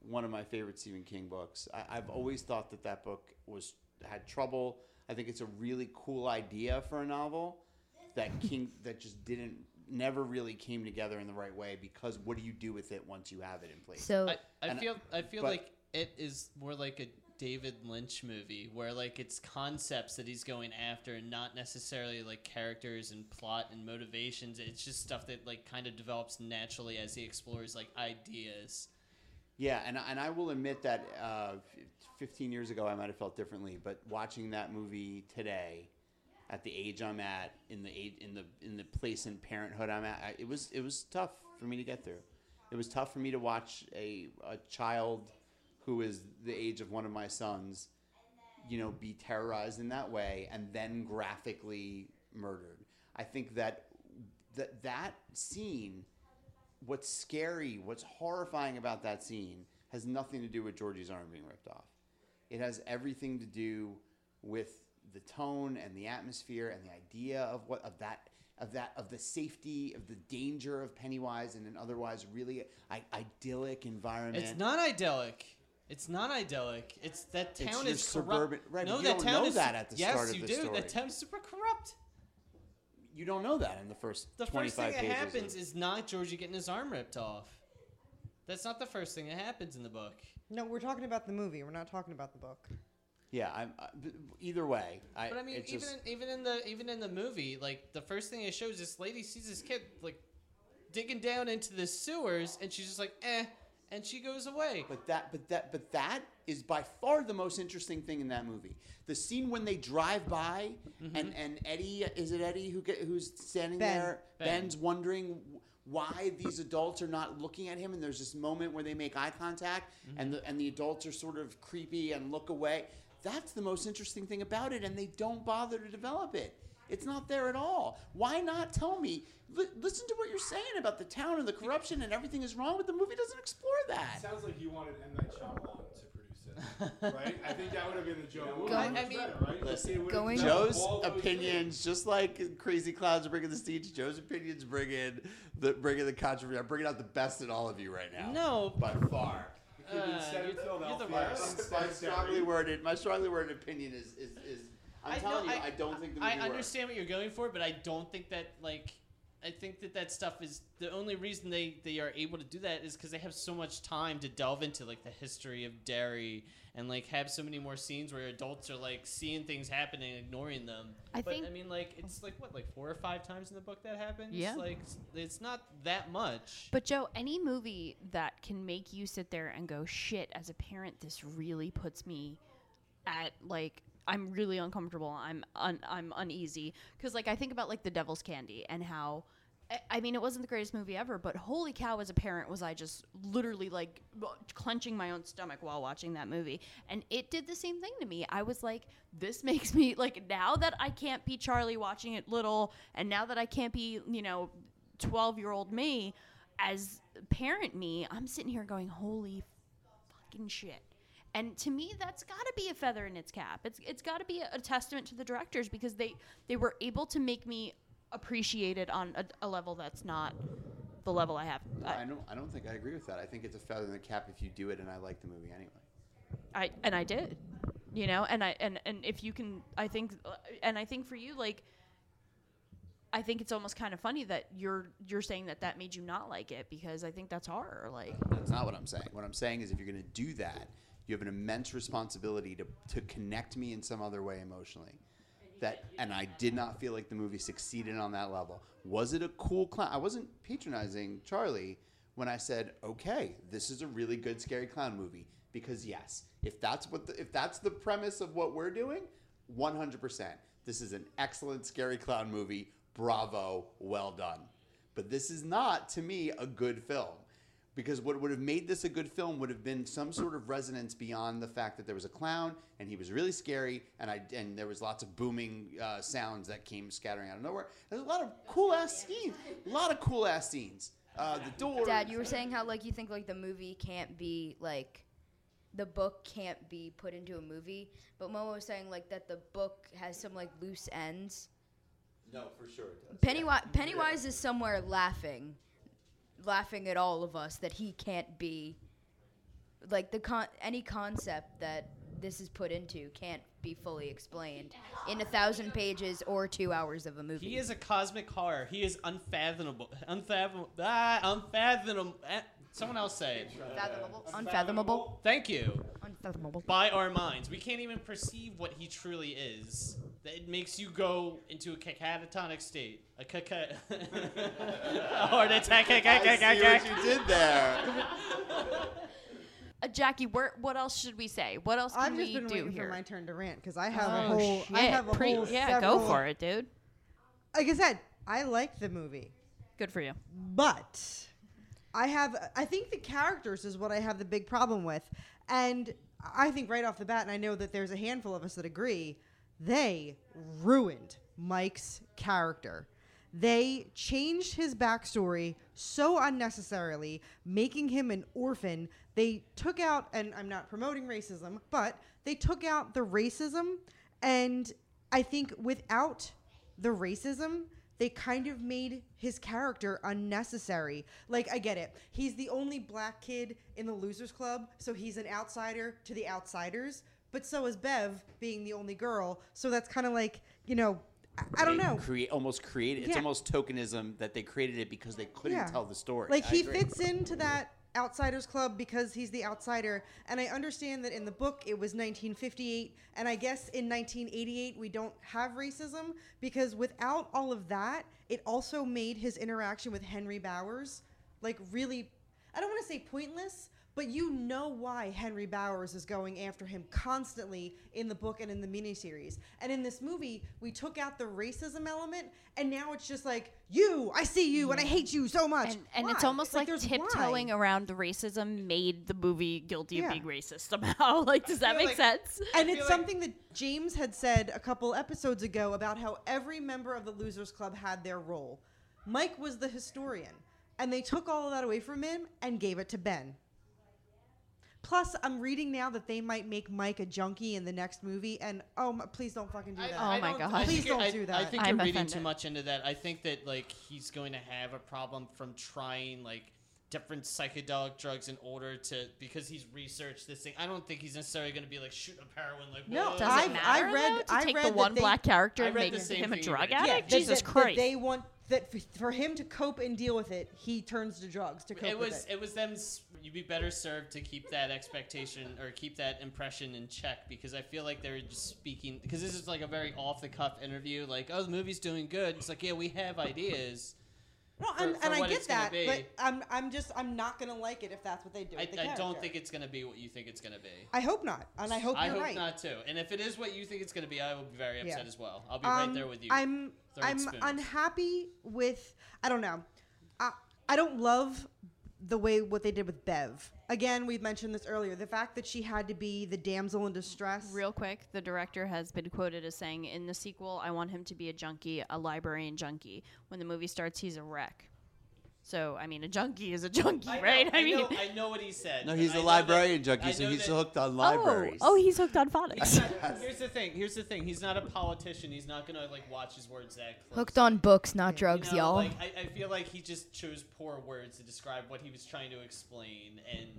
one of my favorite Stephen King books. I, I've always thought that that book was had trouble. I think it's a really cool idea for a novel that King that just didn't never really came together in the right way because what do you do with it once you have it in place? So I, I And- feel I feel but- like it is more like a David Lynch movie where like it's concepts that he's going after and not necessarily like characters and plot and motivations. It's just stuff that like kind of develops naturally as he explores like ideas. Yeah, and and I will admit that uh, f- 15 years ago I might have felt differently, but watching that movie today, at the age I'm at, in the age, in the in the place in parenthood I'm at, it was it was tough for me to get through. It was tough for me to watch a a child who is the age of one of my sons, you know, be terrorized in that way and then graphically murdered. I think that that that scene what's scary, what's horrifying about that scene has nothing to do with Georgie's arm being ripped off. It has everything to do with the tone and the atmosphere and the idea of what of that of that of the safety of the danger of Pennywise in an otherwise really I- idyllic environment. It's not idyllic. It's not idyllic. It's that town is suburban- corrupt. right, No, you that don't town know is that at the yes, start of you the do. story. That town's super corrupt. You don't know that in the first The first thing that happens is not Georgie getting his arm ripped off. That's not the first thing that happens in the book. No, we're talking about the movie. We're not talking about the book. yeah, I'm I, b- either way. I, But I mean, it's even just, in, even in the even in the movie, like the first thing it shows, this lady sees this kid like digging down into the sewers, and she's just like, eh, and she goes away. But that, but that, but that is by far the most interesting thing in that movie. The scene when they drive by, Mm-hmm. and and Eddie is it Eddie who get, who's standing Ben. there? Ben. Ben's wondering why these adults are not looking at him, and there's this moment where they make eye contact, Mm-hmm. and the and the adults are sort of creepy and look away. That's the most interesting thing about it, and they don't bother to develop it. It's not there at all. Why not tell me? Li- listen to what you're saying about the town and the corruption and everything is wrong, but the movie doesn't explore that. It sounds like you wanted M Night Shyamalan to produce it, right? I think that would have been the joke. It would Going- have been much better, right? Listen, It would have Going- Joe's opinions, just like Crazy Clowns are bringing the stage, Joe's opinions bring in the bringing the controversy. I'm bringing out the best in all of you right now. No, by far. Kid that Uh, you're the- Philadelphia, you're the worst. My strongly worded, my strongly worded opinion is is, is I'm I telling know- you, I, don't think the movie I works. understand what you're going for, but I don't think that like I think that that stuff is the only reason they they are able to do that is because they have so much time to delve into like the history of Derry and like have so many more scenes where adults are like seeing things happen and ignoring them. I but think- I mean like it's like what like four or five times in the book that happens. Yeah. like it's- it's not that much. But Joe, any movie that can make you sit there and go, "Shit," as a parent, this really puts me at like I'm really uncomfortable. I'm un- I'm uneasy because like I think about like The Devil's Candy and how. I- mean, it wasn't the greatest movie ever, but holy cow! As a parent, was I just literally like clenching my own stomach while watching that movie, and it did the same thing to me. I was like, this makes me like now that I can't be Charlie watching it little, and now that I can't be you know 12 year old me as parent me i'm sitting here going holy fucking shit and to me that's got to be a feather in its cap it's it's got to be a, a testament to the directors because they they were able to make me appreciate it on a, a level that's not the level i have I, I don't I don't think I agree with that. I think it's a feather in the cap if you do it, and I like the movie anyway. I and I did, you know, and I and and if you can, I think, and I think for you, like, I think it's almost kind of funny that you're you're saying that that made you not like it because I think that's horror. Like, That's not what I'm saying. What I'm saying is, if you're going to do that, you have an immense responsibility to to connect me in some other way emotionally. That and I did not feel like the movie succeeded on that level. Was it a cool clown? I wasn't patronizing Charlie when I said, "Okay, this is a really good scary clown movie." Because yes, if that's what the, if that's the premise of what we're doing, 100%. This is an excellent scary clown movie. Bravo, well done. But this is not, to me, a good film. Because what would have made this a good film would have been some sort of resonance beyond the fact that there was a clown and he was really scary and I and there was lots of booming uh, sounds that came scattering out of nowhere. There's a lot of cool ass scenes. A lot of cool ass scenes. Uh, the door. Dad, you were saying how like you think like the movie can't be like the book can't be put into a movie, but Momo was saying like that the book has some like loose ends. No, for sure it does. Pennywise Pennywise is somewhere laughing, laughing at all of us that he can't be like the con any concept that this is put into can't be fully explained in a thousand pages or two hours of a movie. He is a cosmic horror. He is unfathomable. Unfathomable. Ah, unfathomable. eh, Someone else say it. Unfathomable. Unfathomable. Thank you. Unfathomable. By our minds, we can't even perceive what he truly is. That It makes you go into a catatonic state. A caca- a heart attack. I see what you did there. Uh, Jackie, where, what else should we say? What else can I've just we been do waiting here? for my turn to rant because I have a Oh, whole. I have a Pre- whole. yeah, go several- for it, dude. Like I said, I like the movie. Good for you. But I have I think the characters is what I have the big problem with. And I think right off the bat, and I know that there's a handful of us that agree, they ruined Mike's character. They changed his backstory so unnecessarily, making him an orphan. They took out, and I'm not promoting racism, but they took out the racism. And I think without the racism, they kind of made his character unnecessary. Like, I get it. He's the only black kid in the Losers Club, so he's an outsider to the outsiders. But so is Bev, being the only girl. So that's kind of like, you know, I, I don't know. Create almost created. It's almost tokenism that they created it because they couldn't Yeah. tell the story. Like I he agree. fits into that outsiders club because he's the outsider. And I understand that in the book it was 1958, and I guess in 1988 we don't have racism because without all of that, it also made his interaction with Henry Bowers like really. I don't want to say pointless. But you know why Henry Bowers is going after him constantly in the book and in the miniseries. And in this movie, we took out the racism element, and now it's just like, you, I see you, and I hate you so much. And, and it's Why? almost like, there's tiptoeing why. around the racism made the movie guilty Yeah. of being racist somehow. like, does that make like- sense? And it's something that James had said a couple episodes ago about how every member of the Losers Club had their role. Mike was the historian, and they took all of that away from him and gave it to Ben. Plus, I'm reading now that they might make Mike a junkie in the next movie, and oh, my, please don't fucking do that. Oh my God. Please don't I, do that. I think I'm you're reading offended. too much into that. I think that like he's going to have a problem from trying like different psychedelic drugs in order to because he's researched this thing. I don't think he's necessarily going to be like shooting up heroin like No, whoa. Does I've- it matter, I read- though, to I take read the one they- black character and read make him a drug addict? that- Jesus that- Christ. That they want that f- for him to cope and deal with it, he turns to drugs to cope it with was it. it was them. s- You'd be better served to keep that expectation or keep that impression in check because I feel like they're just speaking because this is like a very off the cuff interview. Like, oh, the movie's doing good. It's like, yeah, we have ideas. No, for- and, for and I get that, but I'm I'm just I'm not gonna like it if that's what they do. I, I don't think it's gonna be what you think it's gonna be. I hope not, and I hope I you're hope right. not too. And if it is what you think it's gonna be, I will be very upset Yeah. as well. I'll be right Um, there with you. I'm I'm spoons. unhappy with I don't know. I I don't love the way what they did with Bev. Again, we've mentioned this earlier. The fact that she had to be the damsel in distress. Real quick, the director has been quoted as saying, "In the sequel, I want him to be a junkie, a librarian junkie. When the movie starts, he's a wreck." So, I mean, a junkie is a junkie, I know, right? I, mean, know, I know what he said. No, he's I a know librarian that- junkie, so he's that- hooked on oh, libraries. Oh, oh, he's hooked on phonics. Here's the thing. Here's the thing. He's not a politician. He's not gonna like watch his words that close. Hooked on books, not drugs, You know, y'all. Like, I, I feel like he just chose poor words to describe what he was trying to explain, and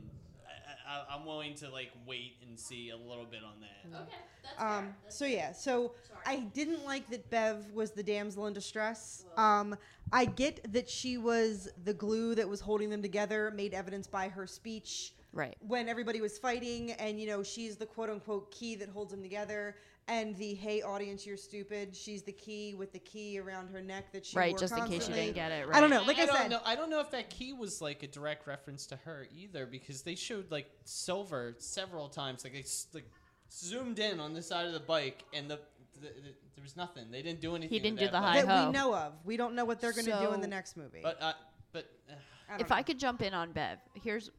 I, I, I'm willing to like wait and see a little bit on that. Okay, that's Um, so yeah, so I didn't like that Bev was the damsel in distress. Um, I get that she was the glue that was holding them together, made evidence by her speech. Right. When everybody was fighting, and you know she's the quote unquote key that holds them together, and the hey audience you're stupid. She's the key with the key around her neck that she Right, wore just in case you didn't get it, right. I don't know. Like I, don't said, know. I don't know if that key was like a direct reference to her either, because they showed like silver several times. Like they like zoomed in on the side of the bike, and the th- th- there was nothing. They didn't do anything. He didn't do that the fight. hi that ho. we know of. We don't know what they're going to do in the next movie. But uh, but uh, I If know. I could jump in on Bev, here's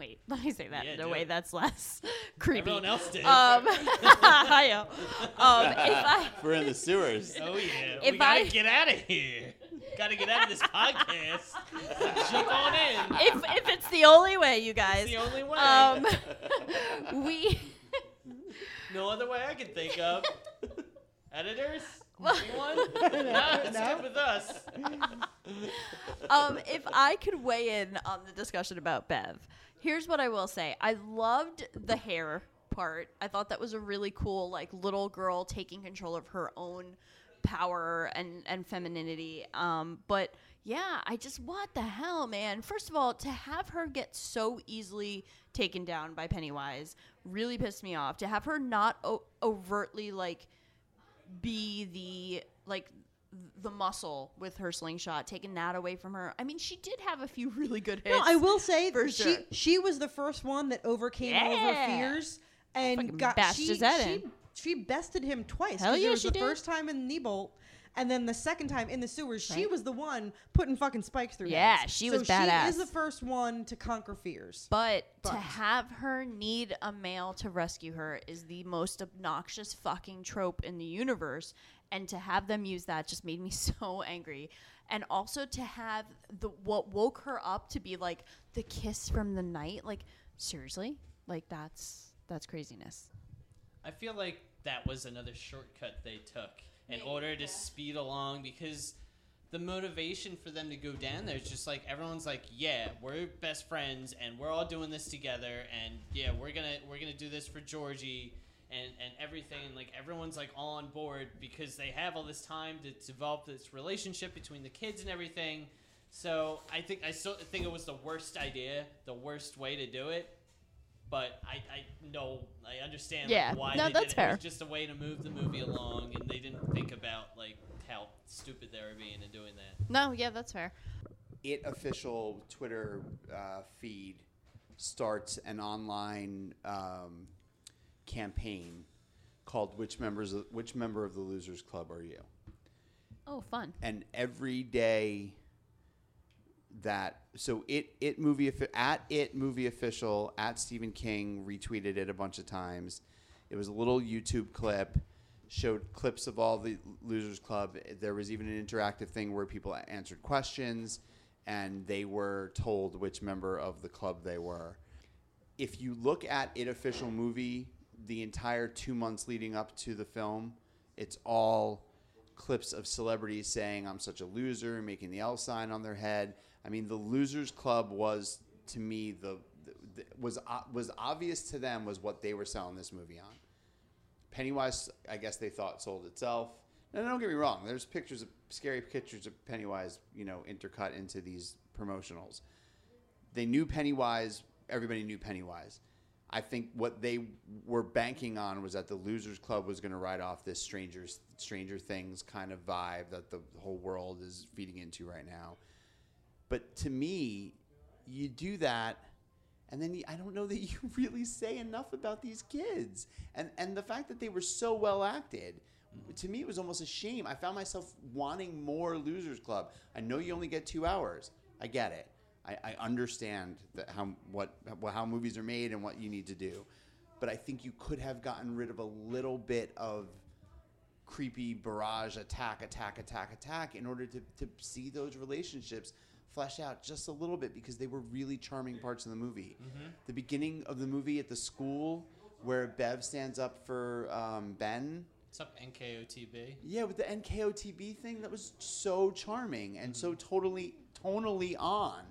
wait. Let me say that Yeah, in a way it. that's less creepy. Everyone else did. Um, hi-yo. Um, if I We're in the sewers. oh yeah, If we gotta I- get out of here. gotta get out of this podcast. Jump on in. if if it's the only way, you guys. It's the only way. Um, we. no other way I can think of. Editors? Well- Anyone? no, it's No? good with us. um, if I could weigh in on the discussion about Bev, here's what I will say. I loved the hair part. I thought that was a really cool, like, little girl taking control of her own power and, and femininity. Um, but yeah, I just, what the hell, man? First of all, to have her get so easily taken down by Pennywise really pissed me off. To have her not o- overtly, like, be the like the muscle with her slingshot, taking that away from her. I mean, she did have a few really good hits. No, I will say for she sure. she was the first one that overcame all of her fears and Fucking got she, she, in. she bested him twice. Hell yeah, there was she the did. first time in Neibolt. and then the second time in the sewers. She was the one putting fucking spikes through. Yeah, heads. she So was She badass. is the first one to conquer fears. But, to have her need a male to rescue her is the most obnoxious fucking trope in the universe. And to have them use that just made me so angry. And also to have the what woke her up to be like the kiss from the knight. Like seriously, like that's that's craziness. I feel like that was another shortcut they took in order to speed along because the motivation for them to go down there is just like everyone's like, yeah, we're best friends and we're all doing this together and yeah, we're gonna we're gonna do this for Georgie and and everything and like everyone's like all on board because they have all this time to develop this relationship between the kids and everything. So I think I still think it was the worst idea, the worst way to do it. But I, I know I understand like, Yeah. why No, they that's did it. fair. It was just a way to move the movie along, and they didn't think about like how stupid they were being in doing that. No, yeah, that's fair. It official Twitter uh, feed starts an online um, campaign called "Which members of, Which member of the Losers Club are you?" Oh, fun. and every day that so it it movie at it movie official at Stephen King retweeted it a bunch of times. It was a little YouTube clip, showed clips of all the Losers Club. There was even an interactive thing where people answered questions, and they were told which member of the club they were. If you look at it official movie, the entire two months leading up to the film, it's all clips of celebrities saying I'm such a loser, making the L sign on their head. I mean, the Losers Club was to me the, the, the was o- was obvious to them was what they were selling this movie on. Pennywise, I guess they thought sold itself. Now, don't get me wrong. There's pictures of scary pictures of Pennywise, you know, intercut into these promotionals. They knew Pennywise. Everybody knew Pennywise. I think what they were banking on was that the Losers Club was going to ride off this Strangers Stranger Things kind of vibe that the whole world is feeding into right now. But to me, you do that, and then you, I don't know that you really say enough about these kids, and and the fact that they were so well acted. To me, it was almost a shame. I found myself wanting more Losers Club. I know you only get two hours. I get it. I, I understand that how what how movies are made and what you need to do, but I think you could have gotten rid of a little bit of creepy barrage attack, attack, attack, attack in order to, to see those relationships flesh out just a little bit because they were really charming parts of the movie. Mhm. The beginning of the movie at the school where Bev stands up for um, Ben. What's up, NKOTB? Yeah, with the NKOTB thing, that was so charming and so totally tonally on,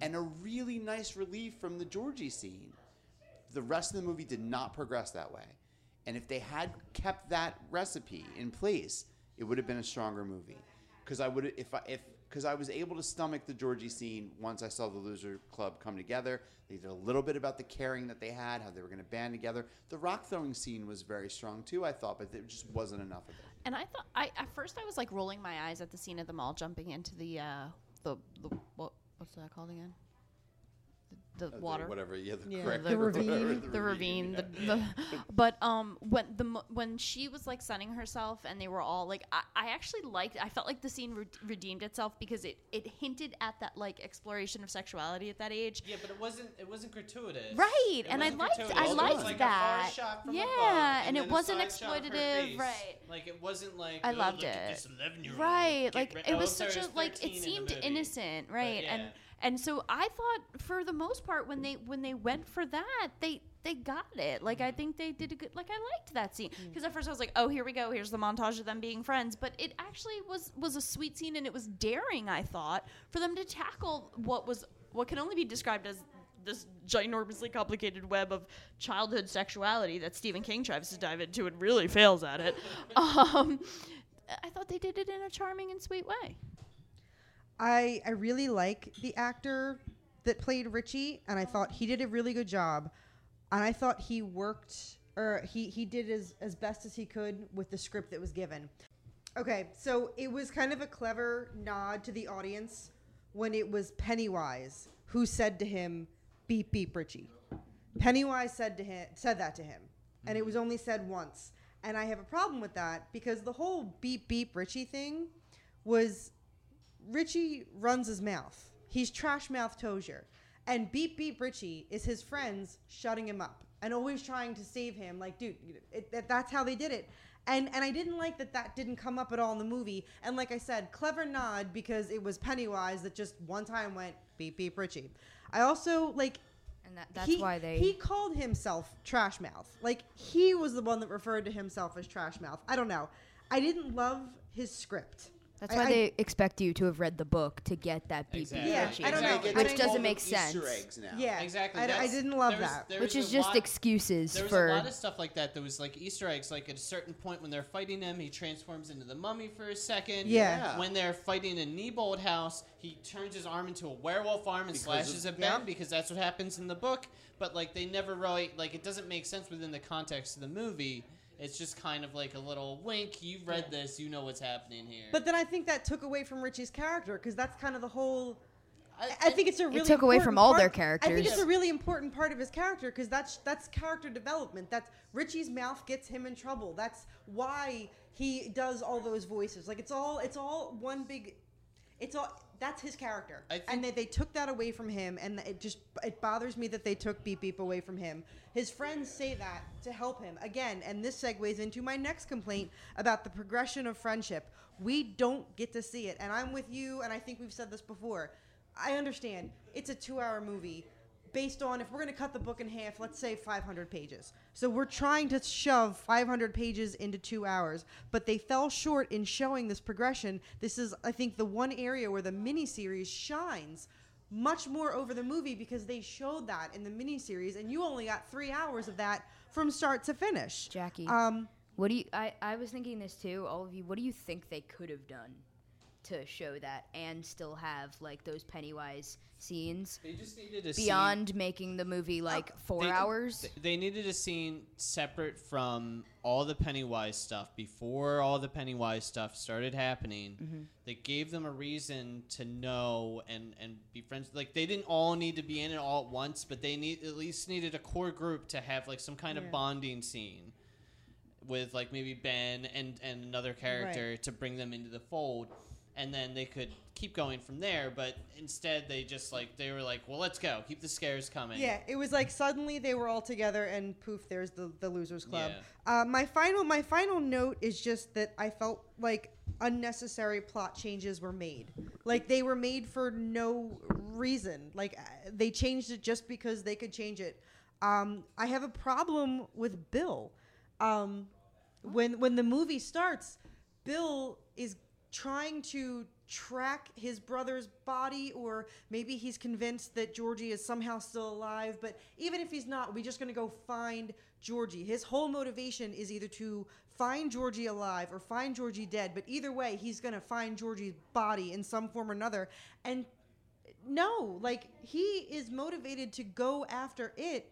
and a really nice relief from the Georgie scene. The rest of the movie did not progress that way, and if they had kept that recipe in place, it would have been a stronger movie. Because I would, if I if because I was able to stomach the Georgie scene once I saw the Loser Club come together. They did a little bit about the caring that they had, how they were going to band together. The rock throwing scene was very strong too, I thought, but there just wasn't enough of it. And I thought I at first I was like rolling my eyes at the scene of them all jumping into the uh the, the what what's that called again? The the- water, whatever, yeah, the Yeah. correct- the, ravine. ravine, The the ravine, ravine, the, the but um when the when she was like sunning herself and they were all like I, I actually liked I felt like the scene re- redeemed itself because it it hinted at that like exploration of sexuality at that age. Yeah, but it wasn't. It wasn't gratuitous. Right, It and I liked gratuitous. I It liked like that. A far shot from yeah, above, and, then it wasn't side shot of her exploitative, right? Like it wasn't like I "Oh, loved look at it. this Right, like it was such a like it seemed innocent, right? And and so I thought for the most part when they when they went for that, they they got it. Like I Mm-hmm. think they did a good like I liked that scene because at first I was like, "Oh, here we go. Here's the montage of them being friends." But it actually was was a sweet scene and it was daring, I thought, for them to tackle what was what can only be described as this ginormously complicated web of childhood sexuality that Stephen King tries to dive into and really fails at it. um, I thought they did it in a charming and sweet way. I I really like the actor that played Richie, and I thought he did a really good job. And I thought he worked, or he he did as as best as he could with the script that was given. Okay, so it was kind of a clever nod to the audience when it was Pennywise who said to him, "Beep beep, Richie." Pennywise said to him said that to him, and it was only said once. And I have a problem with that because the whole beep beep Richie thing was Richie runs his mouth. He's trash mouth Tozier. And Beep Beep Richie is his friends shutting him up and always trying to save him. Like, dude, it, it, that's how they did it. And and I didn't like that that didn't come up at all in the movie. And like I said, clever nod because it was Pennywise that just one time went Beep Beep Richie. I also like And that, that's he, why they. he called himself trash mouth like he was the one that referred to himself as trash mouth i don't know i didn't love his script that's I- why I- they expect you to have read the book to get that beep Exactly. Yeah, Richie. I don't know. Exactly. I Which doesn't make sense. Easter eggs now. yeah Exactly. I, I didn't love there was- that there Which is just lot- excuses There was for. a lot of stuff like that. There was like Easter eggs. Like at a certain point when they're fighting him, he transforms into the mummy for a second. Yeah. Yeah. When they're fighting in Neibolt House, he turns his arm into a werewolf arm and Because slashes of- at Ben Yep. because that's what happens in the book. But like they never really like it doesn't make sense within the context of the movie. It's just kind of like a little wink. You've read this. You know what's happening here. but then i think that took away from richie's character because that's kind of the whole I, I think it's a really took away from all part- their I think it's a really important part of his character because that's that's character development. That's Richie's mouth gets him in trouble. That's why he does all those voices. Like it's all it's all one big. It's all that's his character, think- and they, they took that away from him, and it just it bothers me that they took Beep Beep away from him. His friends say that to help him again, and this segues into my next complaint about the progression of friendship. We don't get to see it, and I'm with you, and I think we've said this before. I understand it's a two-hour movie based on if we're going to cut the book in half, let's say 500 pages. So we're trying to shove 500 pages into two hours, but they fell short in showing this progression. This is, I think, the one area where the miniseries shines much more over the movie because they showed that in the miniseries, and you only got three hours of that from start to finish. Jackie. Um, What do you? I, I was thinking this too. All of you. What do you think they could have done to show that and still have like those Pennywise scenes they just needed a scene- beyond making the movie like four They- hours? They needed a scene separate from all the Pennywise stuff before all the Pennywise stuff started happening. Mhm. That gave them a reason to know and and be friends. Like they didn't all need to be in it all at once, but they need at least needed a core group to have like some kind Yeah. of bonding scene with like maybe Ben and and another character to bring them into the fold. And then they could keep going from there, but instead they just like they were like, "Well, let's go. Keep the scares coming." Yeah, it was like suddenly they were all together, and poof, there's the the losers club. Yeah. Uh, my final my final note is just that I felt like unnecessary plot changes were made. Like they were made for no reason. Like uh, they changed it just because they could change it. Um, I have a problem with Bill. Um, when when the movie starts, Bill is trying to track his brother's body or maybe he's convinced that Georgie is somehow still alive but even if he's not we're just going to go find Georgie. His whole motivation is either to find Georgie alive or find Georgie dead but either way he's going to find Georgie's body in some form or another. And no like he is motivated to go after it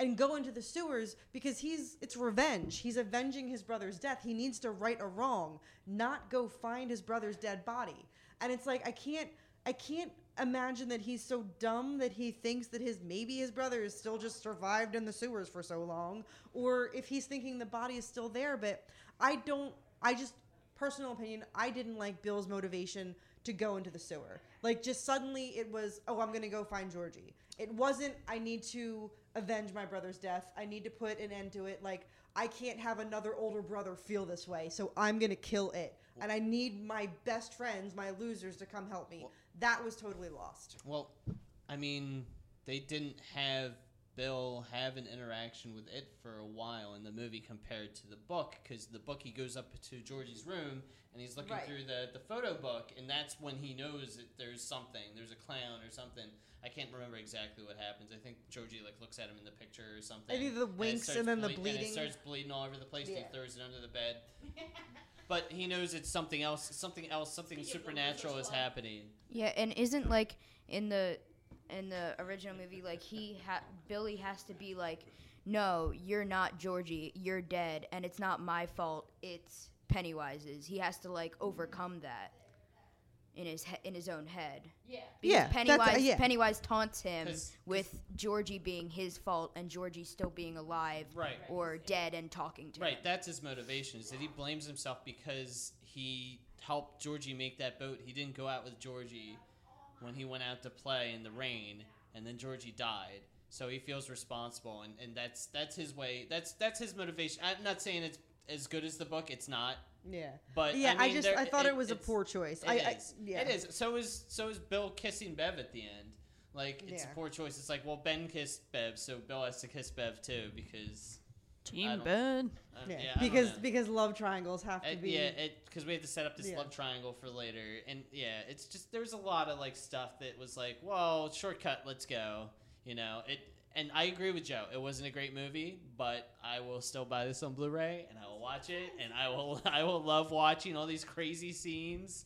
and go into the sewers because he's it's revenge. He's avenging his brother's death. He needs to right a wrong, not go find his brother's dead body. And it's like I can't I can't imagine that he's so dumb that he thinks that his maybe his brother is still just survived in the sewers for so long, or if he's thinking the body is still there. But I don't. I just personal opinion. I didn't like Bill's motivation to go into the sewer. Like just suddenly it was, oh, I'm gonna go find Georgie. It wasn't. I need to avenge my brother's death. I need to put an end to it. Like I can't have another older brother feel this way, so I'm gonna kill it. And I need my best friends, my losers, to come help me. That was totally lost. Well, I mean, they didn't have Bill have an interaction with it for a while in the movie compared to the book, because the book he goes up to Georgie's room and he's looking Right. through the, the photo book, and that's when he knows that there's something, there's a clown or something. I can't remember exactly what happens. I think Georgie like looks at him in the picture or something. I think the it winks starts and then the ble- And bleeding. it starts bleeding all over the place. and Yeah. He throws it under the bed. But he knows it's something else. Something else. Something supernatural is happening. Yeah, and isn't like in the in the original movie like he ha- Billy has to be like, no, you're not Georgie, you're dead, and it's not my fault. It's Pennywise's. He has to like overcome that in his he- in his own head. Yeah. Because Yeah, Pennywise uh, yeah. Pennywise taunts him 'Cause- with Georgie being his fault and Georgie still being alive Right. or dead and talking to him. Right, that's his motivation. Is that he blames himself because he helped Georgie make that boat. He didn't go out with Georgie when he went out to play in the rain, and then Georgie died. So he feels responsible, and, and that's that's his way. That's that's his motivation. I'm not saying it's as good as the book. It's not. Yeah. But yeah, I, I, just there- I thought it, was a poor choice. It I, is. I yeah. It is. So is so is Bill kissing Bev at the end. Like it's Yeah. a poor choice. It's like well Ben kissed Bev, so Bill has to kiss Bev too because Team don't- Ben. I- Yeah, yeah, because because love triangles have to Uh, be. yeah, because we had to set up this Yeah. love triangle for later, and yeah, it's just there's a lot of like stuff that was like, well, shortcut, let's go, you know. It and I agree with Joe. It wasn't a great movie, but I will still buy this on Blu-ray and I will watch it, and I will I will love watching all these crazy scenes.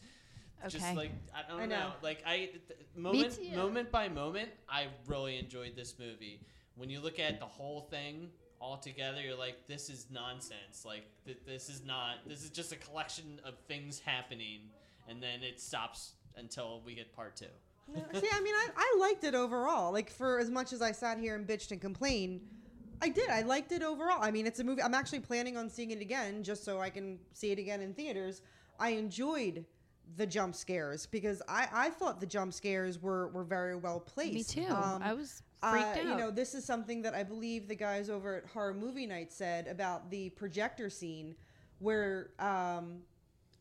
Just like I don't I know. know. like I th- moment moment by moment, I really enjoyed this movie. When you look at the whole thing all together, you're like, this is nonsense. Like th- this is not. This is just a collection of things happening, and then it stops until we get part two. No, See, I mean, I, I liked it overall. Like for as much as I sat here and bitched and complained, I did. I liked it overall. I mean, it's a movie. I'm actually planning on seeing it again just so I can see it again in theaters. I enjoyed the jump scares because I, I thought the jump scares were, were very well placed. Me too. Um, I was freaked uh, out. You know, this is something that I believe the guys over at Horror Movie Night said about the projector scene, where um,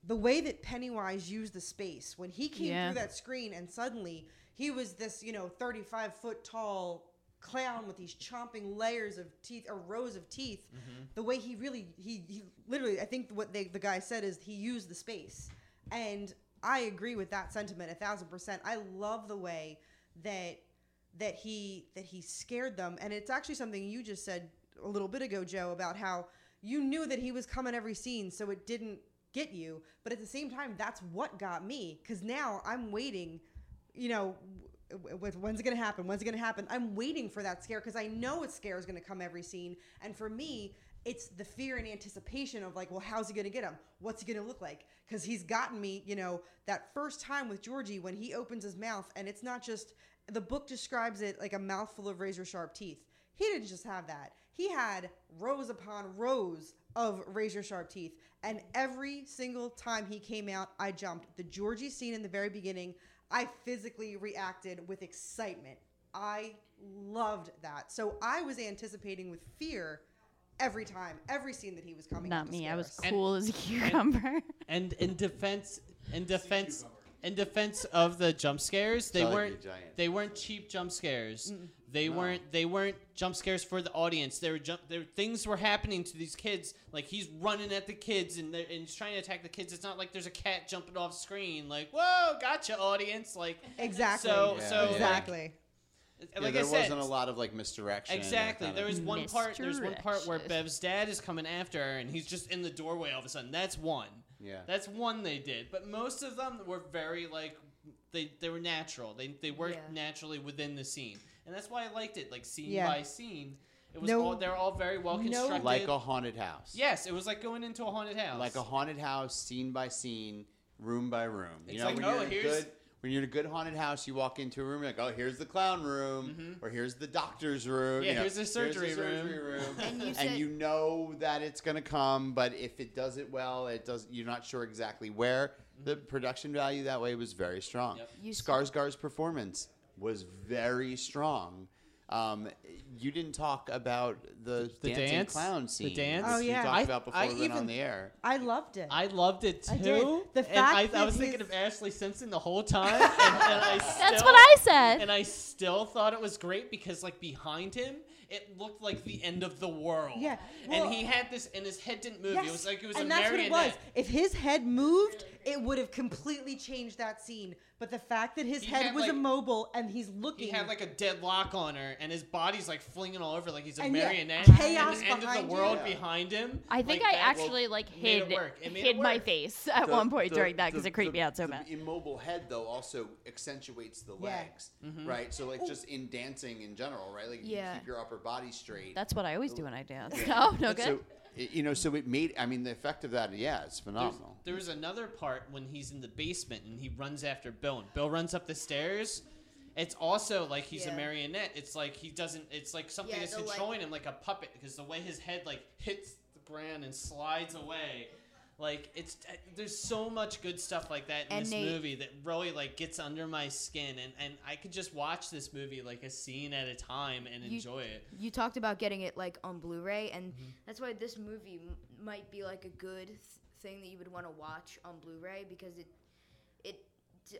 the way that Pennywise used the space when he came Yeah. through that screen, and suddenly he was this, you know, thirty-five foot tall clown with these chomping layers of teeth or rows of teeth. The way he really, he, he literally, I think what they, the guy said is he used the space, and I agree with that sentiment a thousand percent. I love the way that that he that he scared them. And it's actually something you just said a little bit ago joe about how you knew that he was coming every scene so it didn't get you. But at the same time that's what got me because now i'm waiting you know with when's it gonna happen? When's it gonna happen? I'm waiting for that scare because i know a scare is gonna come every scene. And for me it's the fear and anticipation of like well how's he gonna get him? What's he gonna look like? Because he's gotten me you know that first time with georgie when he opens his mouth and it's not just the book describes it like a mouthful of razor sharp teeth. He didn't just have that. He had rows upon rows of razor sharp teeth. And every single time he came out, I jumped. The Georgie scene in the very beginning, I physically reacted with excitement. I loved that. So I was anticipating with fear every time, every scene that he was coming Not to me. scare I was us. cool as a cucumber. And in defense, in defense, in defense of the jump scares, they Sound weren't Giant. they weren't cheap jump scares. They weren't they weren't jump scares for the audience. There were jump there things were happening to these kids. Like he's running at the kids and they're- and he's trying to attack the kids. It's not like there's a cat jumping off screen. Like whoa, gotcha, audience. Like Exactly. So Yeah, so yeah. like- exactly. Yeah, like there I said, wasn't a lot of like misdirection. and that Exactly. kind There of- was one part. There's one part where Misdirection. Bev's dad is coming after her, and he's just in the doorway all of a sudden. That's one. Yeah. That's one they did, but most of them were very like they they were natural. They they worked Yeah. naturally within the scene, and that's why I liked it. Like scene Yeah. by scene, it was No- all they're all very well no- constructed. like a haunted house. yes, it was like going into a haunted house. Like a haunted house, scene by scene, room by room. You It's know, like, when oh, you're in here's- good when you're in a good haunted house, you walk into a room like, oh, here's the clown room, or here's the doctor's room. Mm-hmm. Yeah, you know, here's the surgery room." room. And you and you know that it's gonna come, but if it does it well, it does. You're not sure exactly where. The production value that way was very strong. You s- Skarsgård's performance was very strong. Um, you didn't talk about the, The dancing dance? clown scene. The dance? Oh, You yeah. talked I- about before I we went on even- the air. I loved it. I loved it too. I did. The and fact I, I was thinking of Ashlee Simpson the whole time, and, and I That's what I said. And I still thought it was great because, like, behind him, it looked like the end of the world. Yeah, well- and he had this, and his head didn't move. Yes, It was like it was and a that's marionette. what it was. If his head moved, it would have completely changed that scene. But the fact that his He head had, was like- immobile and he's looking, He had like a dead lock on her, and his body's like flinging all over like he's a And yeah, marionette. chaos and the end of the behind you. world Yeah. behind him. I think like I that actually like made it hid work. It made hid my work. face at The- one point the- during that because the- it creeped the- me out so the bad. immobile head though also accentuates the Yeah. legs, mm-hmm. right? So like just in dancing in general, right? Like Yeah. you keep your upper body straight. That's what I always do when I dance. Yeah. Oh, no, no good. So it- you know, so it made. I mean, the effect of that, yeah, it's phenomenal. there was another part when he's in the basement and he runs after Bill, and Bill runs up the stairs. It's also like he's a marionette. It's like he doesn't. It's like something Yeah, is the, like- controlling him, like a puppet, because the way his head like hits the ground and slides away. Like it's there's so much good stuff like that in And this movie that really like gets under my skin, and and I could just watch this movie like a scene at a time and You- enjoy it. You talked about getting it like on Blu-ray, and Mm-hmm. that's why this movie m- might be like a good th- thing that you would want to watch on Blu-ray because it it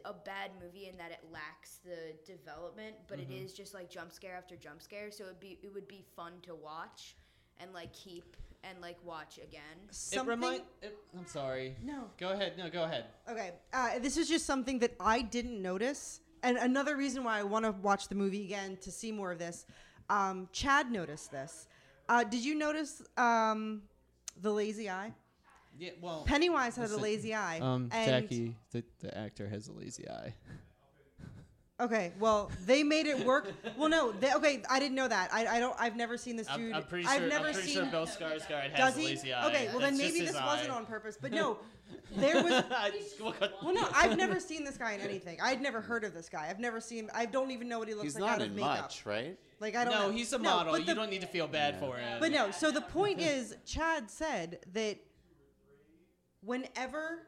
a bad movie in that it lacks the development, but it Mhm. is just like jump scare after jump scare. So it'd be it would be fun to watch and like keep and like watch again. It remind. It, I'm sorry. No. Go ahead. No, go ahead. Okay, uh, this is just something that I didn't notice, and another reason why I want to watch the movie again to see more of this. Um, Chad noticed this. Uh, did you notice um, the lazy eye? Yeah. Well. Pennywise had a lazy eye. Um, and- Jackie, the, the actor has a lazy eye. Okay, well, they made it work. Well, no, they, okay, I didn't know that. I, I don't. I've never seen this I'm, dude. I'm pretty I've never I'm pretty seen. sure Bill Skarsgård has Does he? lazy eye. Okay, well then maybe this his wasn't on purpose. But no, there was. Well, no, I've never seen this guy in anything. I'd never heard of this guy. I've never seen. I don't even know what he looks He's like not out of in makeup. much, right? Like I don't no, know. he's a No, model. but you don't need to feel bad for him. But no, so the point is, Chad said that whenever,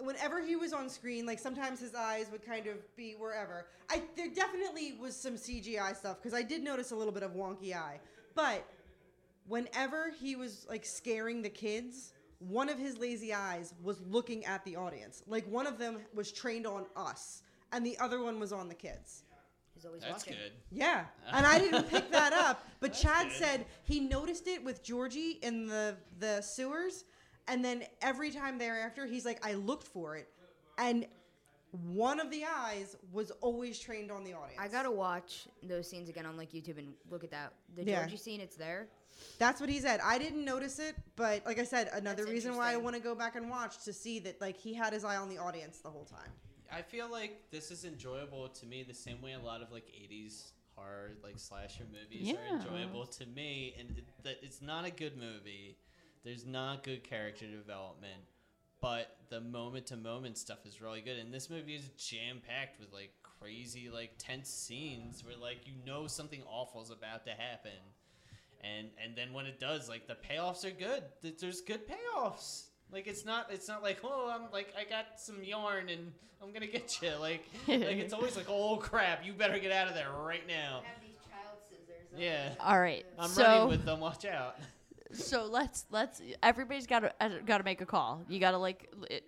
whenever he was on screen, like sometimes his eyes would kind of be wherever. I there definitely was some CGI stuff because I did notice a little bit of wonky eye, but whenever he was like scaring the kids. One of his lazy eyes was looking at the audience. Like one of them was trained on us, and the other one was on the kids. He's always That's watching. good. Yeah, and I didn't pick that up, but Chad said he noticed it with Georgie in the the sewers, and then every time thereafter, he's like, I looked for it, and one of the eyes was always trained on the audience. I gotta watch those scenes again on like YouTube and look at that. The Yeah. Georgie scene, it's there. That's what he said. I didn't notice it, but like I said, another That's reason why I want to go back and watch to see that like he had his eye on the audience the whole time. I feel like this is enjoyable to me the same way a lot of like 80s horror like slasher movies Yeah. are enjoyable to me and it, that it's not a good movie. There's not good character development, but the moment to moment stuff is really good and this movie is jam packed with like crazy like tense scenes where like you know something awful is about to happen. And and then when it does like the payoffs are good. There's good payoffs. Like it's not it's not like oh I'm like I got some yarn and I'm gonna get you like like it's always like oh crap you better get out of there right now. Yeah. All right, I'm so- running with them. Watch out. So let's let's everybody's got to uh, got to make a call. You got to like it,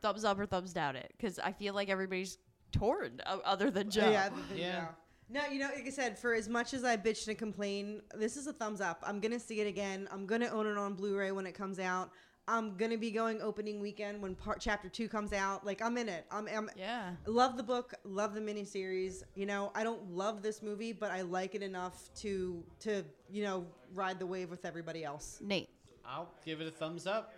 thumbs up or thumbs down it because I feel like everybody's torn o- other than Joe. Yeah, other than Joe. No, you know, like I said, for as much as I bitched and complain, this is a thumbs up. I'm gonna see it again. I'm gonna own it on Blu-ray when it comes out. I'm gonna be going opening weekend when part chapter two comes out. Like I'm in it. I'm, I'm yeah. Love the book. Love the miniseries. You know, I don't love this movie, but I like it enough to to you know ride the wave with everybody else. Nate. I'll give it a thumbs up.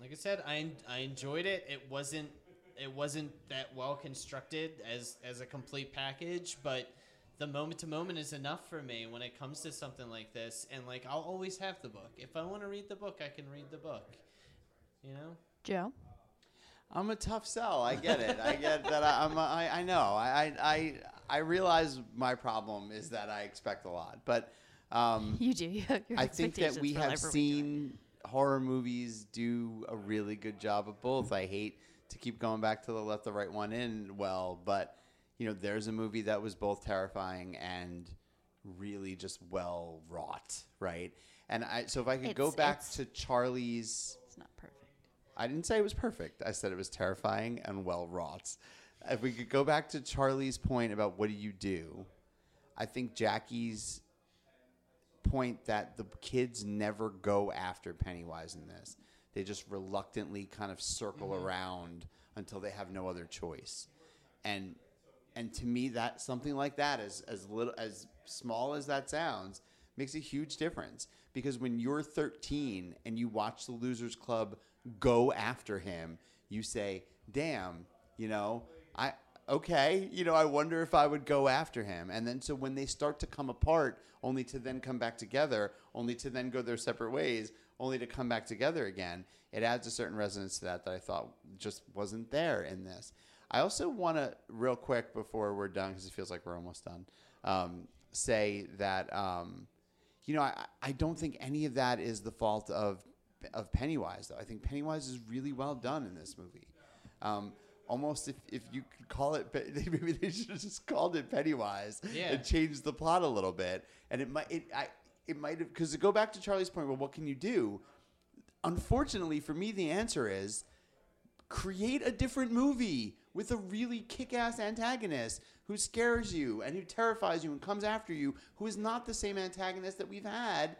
Like I said, I I enjoyed it. It wasn't it wasn't that well constructed as as a complete package, but the moment to moment is enough for me when it comes to something like this. And like I'll always have the book. If I want to read the book, I can read the book. You know. Joe. I'm a tough sell. I get it. I get that. I, I'm. A, I, I know. I, I. I realize my problem is that I expect a lot, but um, You do. You your I think that we have everyone. seen horror movies do a really good job of both. I hate to keep going back to the let the right one in. Well, but you know, there's a movie that was both terrifying and really just well wrought, right? And I so if I could go back to Charlie's It's not perfect. I didn't say it was perfect. I said it was terrifying and well wrought. If we could go back to Charlie's point about what do you do, I think Jackie's point that the kids never go after Pennywise in this. They just reluctantly kind of circle mm-hmm. around until they have no other choice. And and to me that something like that as as little as small as that sounds makes a huge difference because when you're 13 and you watch the losers club go after him you say damn you know i okay you know i wonder if i would go after him. And then so when they start to come apart only to then come back together only to then go their separate ways only to come back together again it adds a certain resonance to that that i thought just wasn't there in this. I also want to, real quick before we're done, because it feels like we're almost done, um, say that, um, you know, I, I don't think any of that is the fault of, of Pennywise, though. I think Pennywise is really well done in this movie. Um, almost if, if you could call it, maybe they should have just called it Pennywise Yeah. and changed the plot a little bit. And it might, it, I, it might have, because to go back to Charlie's point, well, what can you do? Unfortunately, for me, the answer is create a different movie with a really kick-ass antagonist who scares you and who terrifies you and comes after you who is not the same antagonist that we've had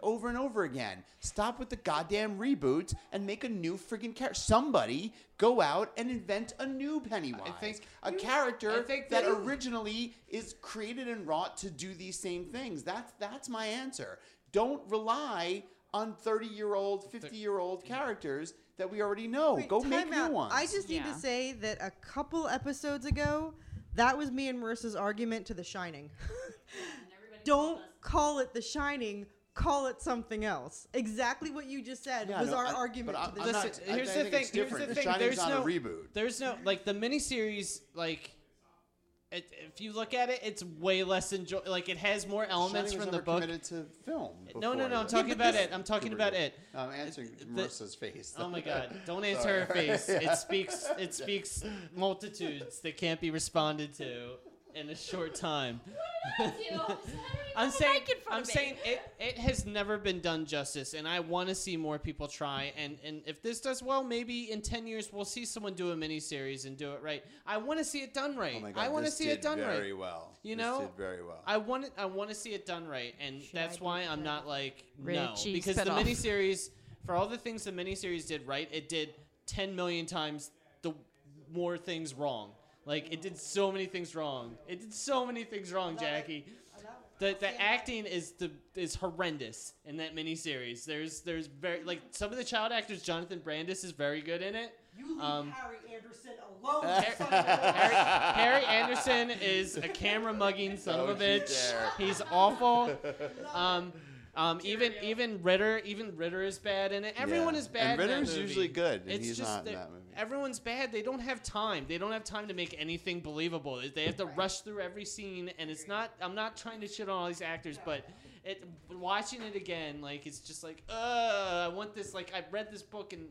over and over again. Stop with the goddamn reboot and make a new freaking character somebody go out and invent a new pennywise think- a character I think that that- originally is created and wrought to do these same things. That's that's my answer. Don't rely on 30 year old 50 year old characters that we already know. Wait, go make time new ones. I just need Yeah. to say that a couple episodes ago, that was me and Marissa's argument to The Shining. Don't call it The Shining. Call it something else. Exactly what you just said Yeah, was no, our I- argument but to the I'm not- Listen, I- here's I the thing. Here's the The thing. Shining's There's not a no reboot. There's no like the miniseries. Like, it, if you look at it, it's way less enjoy. Like, it has more elements Shining was from the book. committed to film. No, no, no. I'm this. talking about it. I'm talking about it. I'm answering The- Marissa's face. Oh my God! Don't answer her face. Yeah. It speaks. It speaks multitudes that can't be responded to in a short time. I'm saying. I'm saying it. It has never been done justice, and I want to see more people try. And and if this does well, maybe in ten years we'll see someone do a miniseries and do it right. I want to see it done right. Oh my God, I want to this see did it done very right. well. You This know, did very well. I want it. I want to see it done right, and that's why I'm not like Rated no because the spinoff. miniseries, for all the things the miniseries did right, it did ten million times the more things wrong. Like it did so many things wrong. It did so many things wrong, Jackie. The, the acting is the is horrendous in that miniseries. There's there's very like some of the child actors. Jonathan Brandis is very good in it. You leave Um, Harry Anderson alone. Harry, Harry Anderson is a camera mugging son of a bitch. He's awful. Um, um, even even Ritter, even Ritter is bad in it. Everyone Yeah. is bad. And in that Ritter's movie. usually good, and It's he's just not in that that movie. Everyone's bad. They don't have time. They don't have time to make anything believable. They have to rush through every scene, and it's not. I'm not trying to shit on all these actors, but it watching it again, like it's just like, uh, I want this. Like I've read this book and.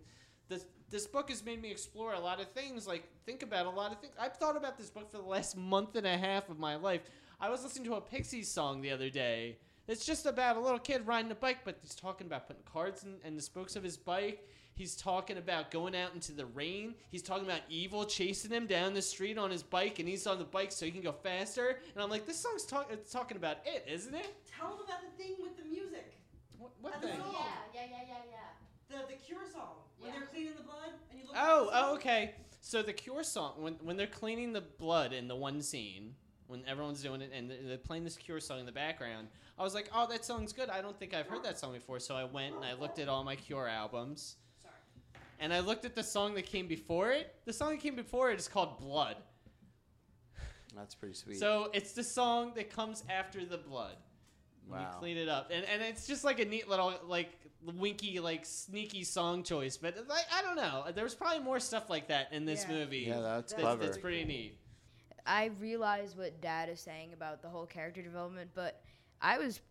This, this book has made me explore a lot of things, like think about a lot of things. I've thought about this book for the last month and a half of my life. I was listening to a Pixies song the other day. It's just about a little kid riding a bike, but he's talking about putting cards in, in the spokes of his bike. He's talking about going out into the rain. He's talking about evil chasing him down the street on his bike, and he's on the bike so he can go faster. And I'm like, this song's talk- it's talking about it, isn't it? Tell them about the thing with the music. What, what And the thing? song. yeah, yeah, yeah, yeah. The the Cure song when they're cleaning the blood and you look. Oh, oh, okay. So the Cure song, when when they're cleaning the blood in the one scene, when everyone's doing it and they're they're playing this Cure song in the background, I was like, oh, that song's good. I don't think I've heard that song before. So I went and I looked at all my Cure albums. And I looked at the song that came before it. The song that came before it is called Blood. That's pretty sweet. So it's the song that comes after the blood. You Wow. clean it up, and and it's just like a neat little like winky like sneaky song choice. But like I don't know, there's probably more stuff like that in this Yeah. movie. Yeah, that's That's, clever. that's pretty neat. I realize what Dad is saying about the whole character development, but I was p-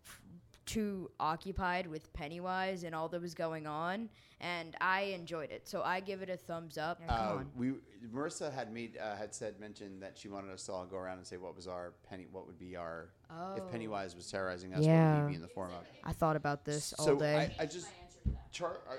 too occupied with Pennywise and all that was going on, and I enjoyed it. So I give it a thumbs up. come Uh, we Marissa had made uh, had said mentioned that she wanted us to all go around and say what was our penny what would be our if Oh. Pennywise was terrorizing us what would Yeah. be in the form of I thought about this all day. I, I just Char- I,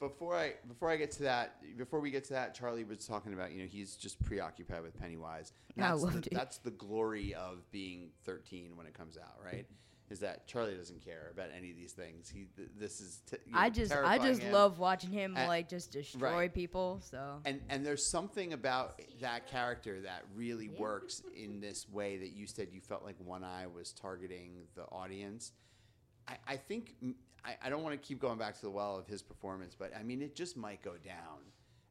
before I before I get to that before we get to that Charlie was talking about you know he's just preoccupied with Pennywise And I loved the, it. that's the glory of being 13 when it comes out right is that Charlie doesn't care about any of these things he th- this is t- you I just I just him. love watching him And- like just destroy right. people. So And and there's something about that character that really works in this way that you said you felt like One Eye was targeting the audience. I, I think I, I don't want to keep going back to the well of his performance, but I mean it just might go down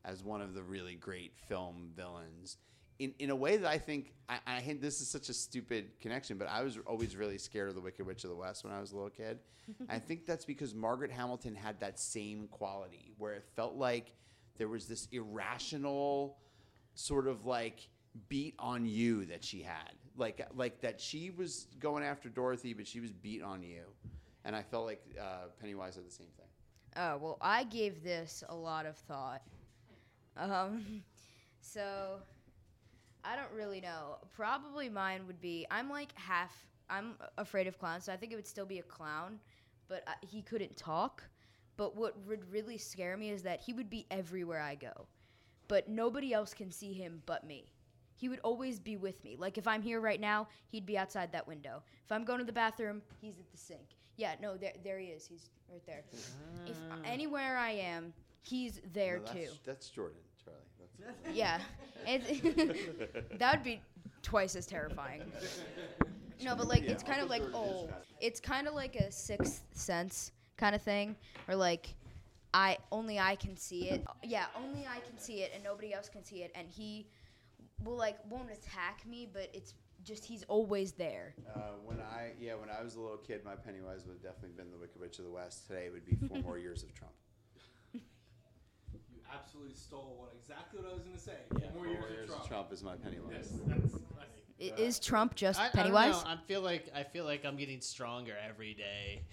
as one of the really great film villains. In, in a way that I think I, I hint this is such a stupid connection, but I was always really scared of the Wicked Witch of the West when I was a little kid. I think that's because Margaret Hamilton had that same quality where it felt like there was this irrational sort of like beat on you that she had like like that she was going after dorothy but she was beat on you and i felt like uh, pennywise had the same thing Oh, well, I gave this a lot of thought. Um, so I don't really know. Probably mine would be I'm like half, I'm afraid of clowns, so I think it would still be a clown, but I, he couldn't talk. But what would really scare me is that he would be everywhere I go, but nobody else can see him but me. He would always be with me. Like if I'm here right now, he'd be outside that window. If I'm going to the bathroom, he's at the sink. Yeah, no, there, there he is. He's right there. If ah. anywhere I am, he's there No, that's, too. that's jordan Yeah, it, that would be twice as terrifying. No, but like Yeah, it's kind of like oh, it's kind of like a sixth sense kind of thing, or like I only I can see it. Yeah, only I can see it, and nobody else can see it, and he will like won't attack me, but it's just he's always there. uh, when i yeah when i was a little kid my pennywise would have definitely been the wicked witch of the west today it would be four more years of trump You absolutely stole what exactly what I was going to say. Yeah, Four four years years of Trump. trump is my pennywise That's funny. I- Is Trump just I, I don't Pennywise? know. I feel like I feel like I'm getting stronger every day.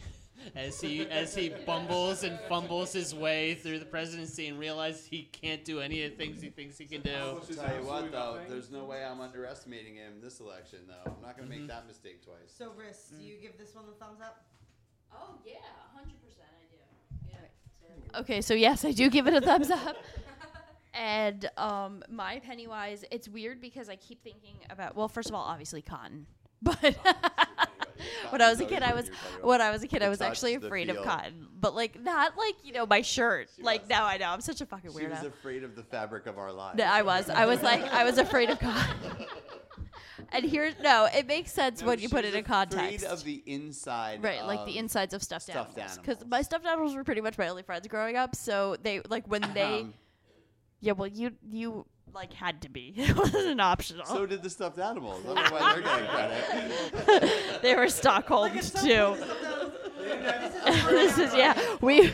As he as he bumbles and fumbles his way through the presidency and realizes he can't do any of the things he thinks he can do. I'll tell you what though there's no way i'm underestimating him this election though i'm not going to make mm-hmm. that mistake twice So, Riss, do you give this one the thumbs up? Oh yeah, hundred Okay, so yes, I do give it a thumbs up. And um, my Pennywise, it's weird because I keep thinking about. Well, first of all, obviously cotton, but when I was a kid, I was when I was a kid, I was actually afraid of cotton, but like not like you know my shirt. Like now I know I'm such a fucking weirdo. she was afraid of the fabric of our lives No, I was. I was like I was afraid of cotton. and here, no, it makes sense No, when you she put was it in afraid context. of the inside Right, like the of insides of stuffed, stuffed animals. Because animals. my stuffed animals were pretty much my only friends growing up. So they like when they, Um, yeah, well, you you like had to be. It wasn't optional. so did the stuffed animals I don't know why they're getting credit they were Stockholm too. this is yeah. We.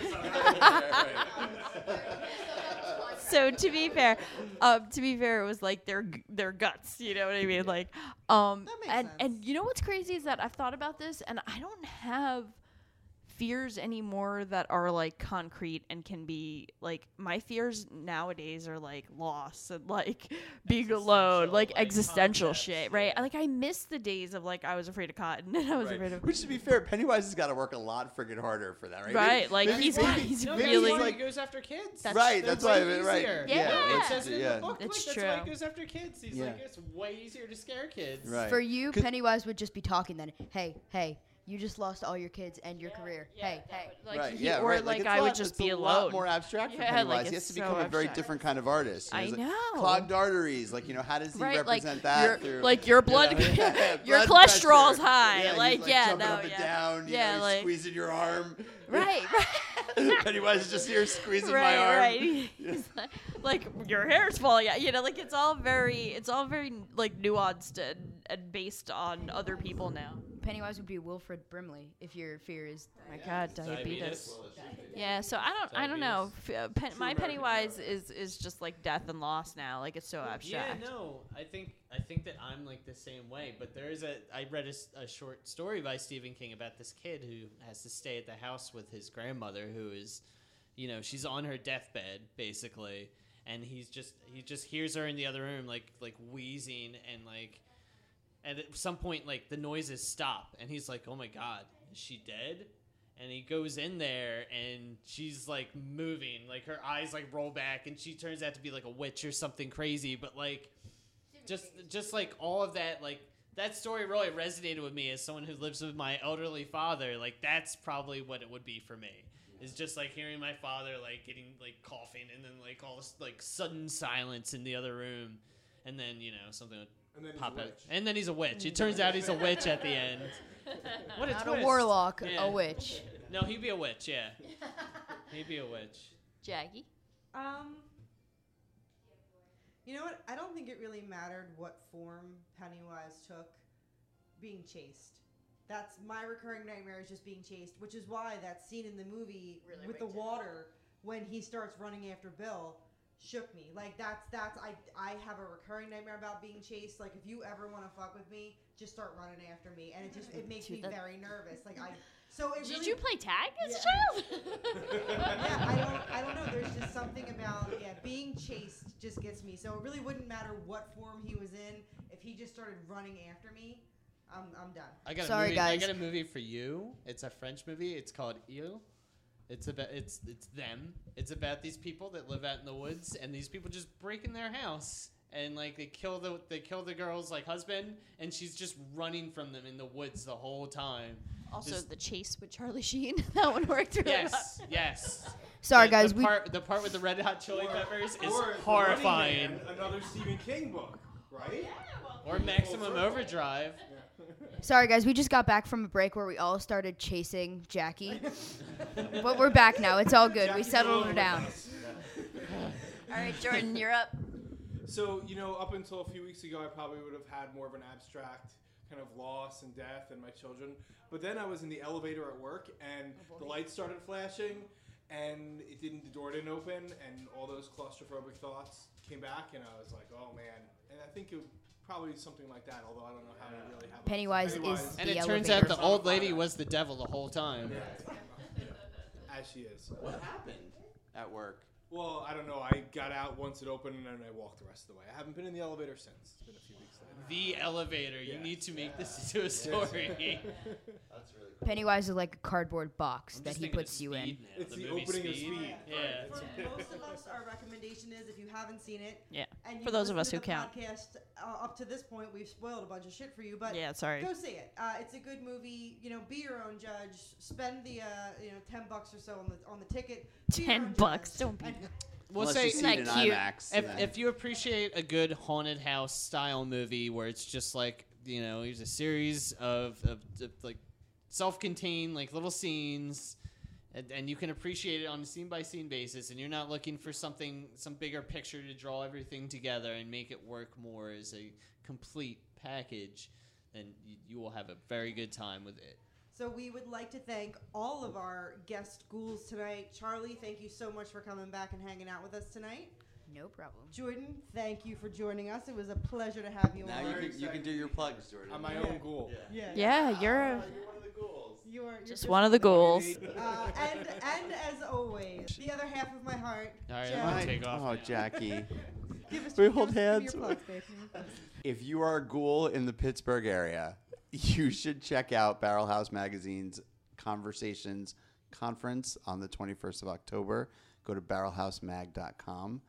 So to be fair, um, to be fair, it was like their their guts. You know what I mean? Like, um, and and you know what's crazy is that I've thought about this, and I don't have fears anymore that are like concrete and can be like my fears nowadays are like loss and like being alone like, existential shit right like i miss the days of like i was afraid of cotton and i was Right. afraid of Which, to be fair, Pennywise has got to work a lot friggin' harder for that, right? Right, like, he's- he's No, really- that's why he goes after kids. That's right, That's that's why, way right? easier. Yeah, Yeah. It says it in yeah. the book. It's like, That's why he goes after kids. He's Yeah. like, it's way easier to scare kids. Right. For you, 'Cause- Pennywise would just be talking then. Hey, hey, you just lost all your kids and your career. hey, hey. like right, he- yeah, or right. like it's I a would lot- just it's be a alone. lot more abstract for Yeah, like, he has it's to so become a very abstract. different kind of artist. I He's like, know. Clogged arteries, like you know, how does he Right, like, represent that? your- through, like, your blood- Yeah, your blood cholesterol's pressure. high, Yeah, he's, like, yeah, jumping no, up and yeah. down. You Yeah, know, like- squeezing your arm. right right Pennywise is just here squeezing right my arm. right He's like, like your hair's falling out you know like it's all very it's all very like nuanced and, and based on other people now Pennywise would be Wilford Brimley if your fear is. Oh my God, diabetes. Yeah, so I don't, I don't know. F- uh, pen, my Pennywise is is just like death and loss now. Like it's so abstract. Yeah, no, I think I think that I'm like the same way. But there is a I read a short story by Stephen King about this kid who has to stay at the house with his grandmother, who is, you know, she's on her deathbed basically, and he's just he just hears her in the other room like like wheezing and like, and at some point like the noises stop, and he's like, oh my god, is she dead? and he goes in there and she's like moving. Like her eyes like roll back and she turns out to be like a witch or something crazy. But like just just like all of that like that story really resonated with me as someone who lives with my elderly father. Like that's probably what it would be for me. Is just like hearing my father like getting like coughing and then like all this like sudden silence in the other room. And then you know something would And then he's pop a out witch. and then he's a witch it turns out he's a witch at the end what a Not a warlock, Yeah. a witch. No, he'd be a witch. Yeah, he'd be a witch. Jackie. Um, you know what? I don't think it really mattered what form Pennywise took being chased. That's my recurring nightmare is just being chased, which is why that scene in the movie Really with the waked you water when he starts running after Bill shook me. Like that's that's I I have a recurring nightmare about being chased. Like if you ever want to fuck with me, just start running after me, and it just it makes me that- very nervous. Like I so it Did really, you play tag as a Yeah. child? yeah, I don't, I don't know. There's just something about yeah, being chased just gets me. So it really wouldn't matter what form he was in. If he just started running after me, I'm, I'm done. I got Sorry, a movie, I got a movie for you. It's a French movie. It's called Ils. It's about it's it's them. It's about these people that live out in the woods, and these people just break in their house and like they kill the they kill the girl's like husband, and she's just running from them in the woods the whole time. Also, Just- the chase with Charlie Sheen. that one worked really yes, yes. Sorry, The- guys, The we- part, the part with the Red Hot Chili Or- Peppers is or horrifying. Man, another Stephen King book, right? Or Maximum Overdrive. Sorry, guys, we just got back from a break where we all started chasing Jackie. but we're back now. It's all good. we Jackie's settled all her over down. us. All right, Jordan, you're up. So, you know, up until a few weeks ago, I probably would have had more of an abstract kind of loss and death and my children. But then I was in the elevator at work and oh, the lights started flashing and it didn't, the door didn't open and all those claustrophobic thoughts came back and I was like, oh man. And I think it would probably something like that, although I don't know how to really have a- Pennywise is And the it turns elevator. out the old lady was the devil the whole time. as she is. What happened at work? Well, I don't know. I got out once it opened and then I walked the rest of the way. I haven't been in the elevator since. It's been a few weeks later. The elevator. You Yeah. need to make this into a story. That's really Pennywise is like a cardboard box I'm that just he thinking of puts you in. Speed now, It's the movie opening of Speed. Yeah. For most of us, our recommendation is if you haven't seen it, Yeah. and For you've those of us listened who to the count. podcast uh, up to this point, we've spoiled a bunch of shit for you. But Yeah, sorry. go see it. Uh, it's a good movie. You know, be your own judge. Spend the uh, you know ten bucks or so on the on the ticket. Be your 10 own bucks, judge. don't be- And- We'll Unless say you see it in cute? IMAX. if, then- if you appreciate a good haunted house style movie where it's just like you know here's a series of, of, of, like self-contained like little scenes and, and you can appreciate it on a scene by scene basis and you're not looking for something some bigger picture to draw everything together and make it work more as a complete package then you, you will have a very good time with it So we would like to thank all of our guest ghouls tonight. Charlie, thank you so much for coming back and hanging out with us tonight. No problem. Jordan, thank you for joining us. It was a pleasure to have you now on. you can, you can do your plugs, Jordan. I'm my Yeah. own ghoul. Yeah. Yeah, you're a, You're one of the ghouls. You are you're just one of the ghouls. Uh, and and as always, the other half of my heart. All right, Jack. I'm gonna take off Oh, now. Jackie. Give us We give hold us- your hands. plugs, babe. Give your plugs. if you are a ghoul in the Pittsburgh area, you should check out Barrelhouse Magazine's Conversations Conference on the 21st of October. Go to barrelhousemag.com.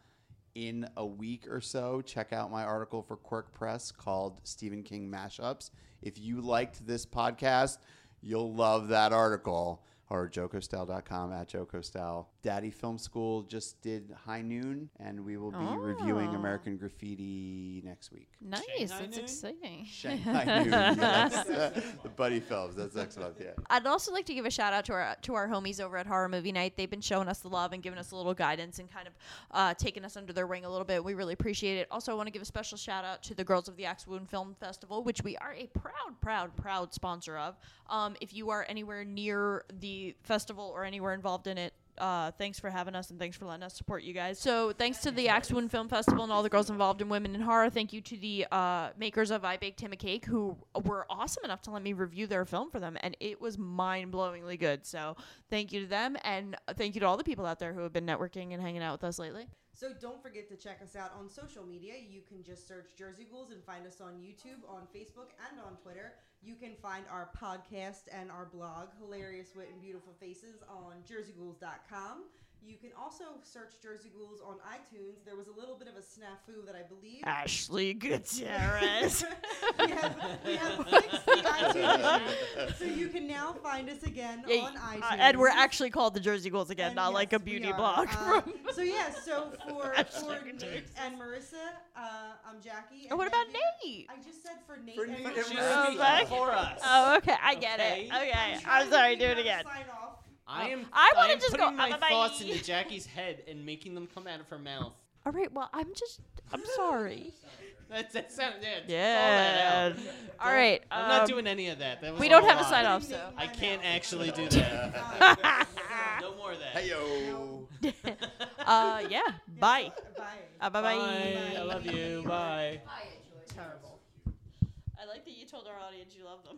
In a week or so, check out my article for Quirk Press called Stephen King Mashups. If you liked this podcast, you'll love that article. horrorjokostyle.com at jokostyle. Daddy Film School just did High Noon, and we will be reviewing Oh. American Graffiti next week. Nice. Shanghai That's Noon? exciting. Shanghai Noon, yes. the Buddy Films. That's next month, yeah. I'd also like to give a shout out to our to our homies over at Horror Movie Night. They've been showing us the love and giving us a little guidance and kind of uh, taking us under their wing a little bit. We really appreciate it. Also, I want to give a special shout out to the Girls of the Axe Wound Film Festival, which we are a proud, proud, proud sponsor of. Um, if you are anywhere near the festival or anywhere involved in it, uh, thanks for having us and thanks for letting us support you guys. So thanks to the Axe Wound Film Festival and all the girls involved in Women in Horror. Thank you to the uh, makers of I Baked Him a Cake who were awesome enough to let me review their film for them, and it was mind-blowingly good. So thank you to them, and thank you to all the people out there who have been networking and hanging out with us lately. So don't forget to check us out on social media. You can just search Jersey Ghouls and find us on YouTube, on Facebook, and on Twitter. You can find our podcast and our blog, Hilarious Wit and Beautiful Faces, on jerseyghouls.com. You can also search Jersey Ghouls on iTunes. There was a little bit of a snafu that I believe. Ashley Gutierrez. we have, we have fixed the iTunes. So you can now find us again Yeah, on uh, iTunes. and we're actually called the Jersey Ghouls again, And not like a beauty blog. Uh, so yeah, so for, Ashley for Nate and Marissa, uh, I'm Jackie. And what about Megan. Nate? I just said for Nate For and Nate Marissa. Oh, back- for us. Oh, okay. I get Okay. it. Okay. I'm, I'm sorry. Do it again. Sign off. I am. I wanna am just putting go, my bye-bye. thoughts into Jackie's head and making them come out of her mouth. All right. Well, I'm just. I'm sorry. That's that sound. Yeah. Yeah. that out. All right. I'm not um, doing any of that. that was we don't all have a sign off, so. I can't actually do that. no more of that. Hey, yo. uh, yeah. Bye. Bye. Uh, bye bye. Bye. I love you. Bye. Bye. Terrible. I like that you told our audience you love them.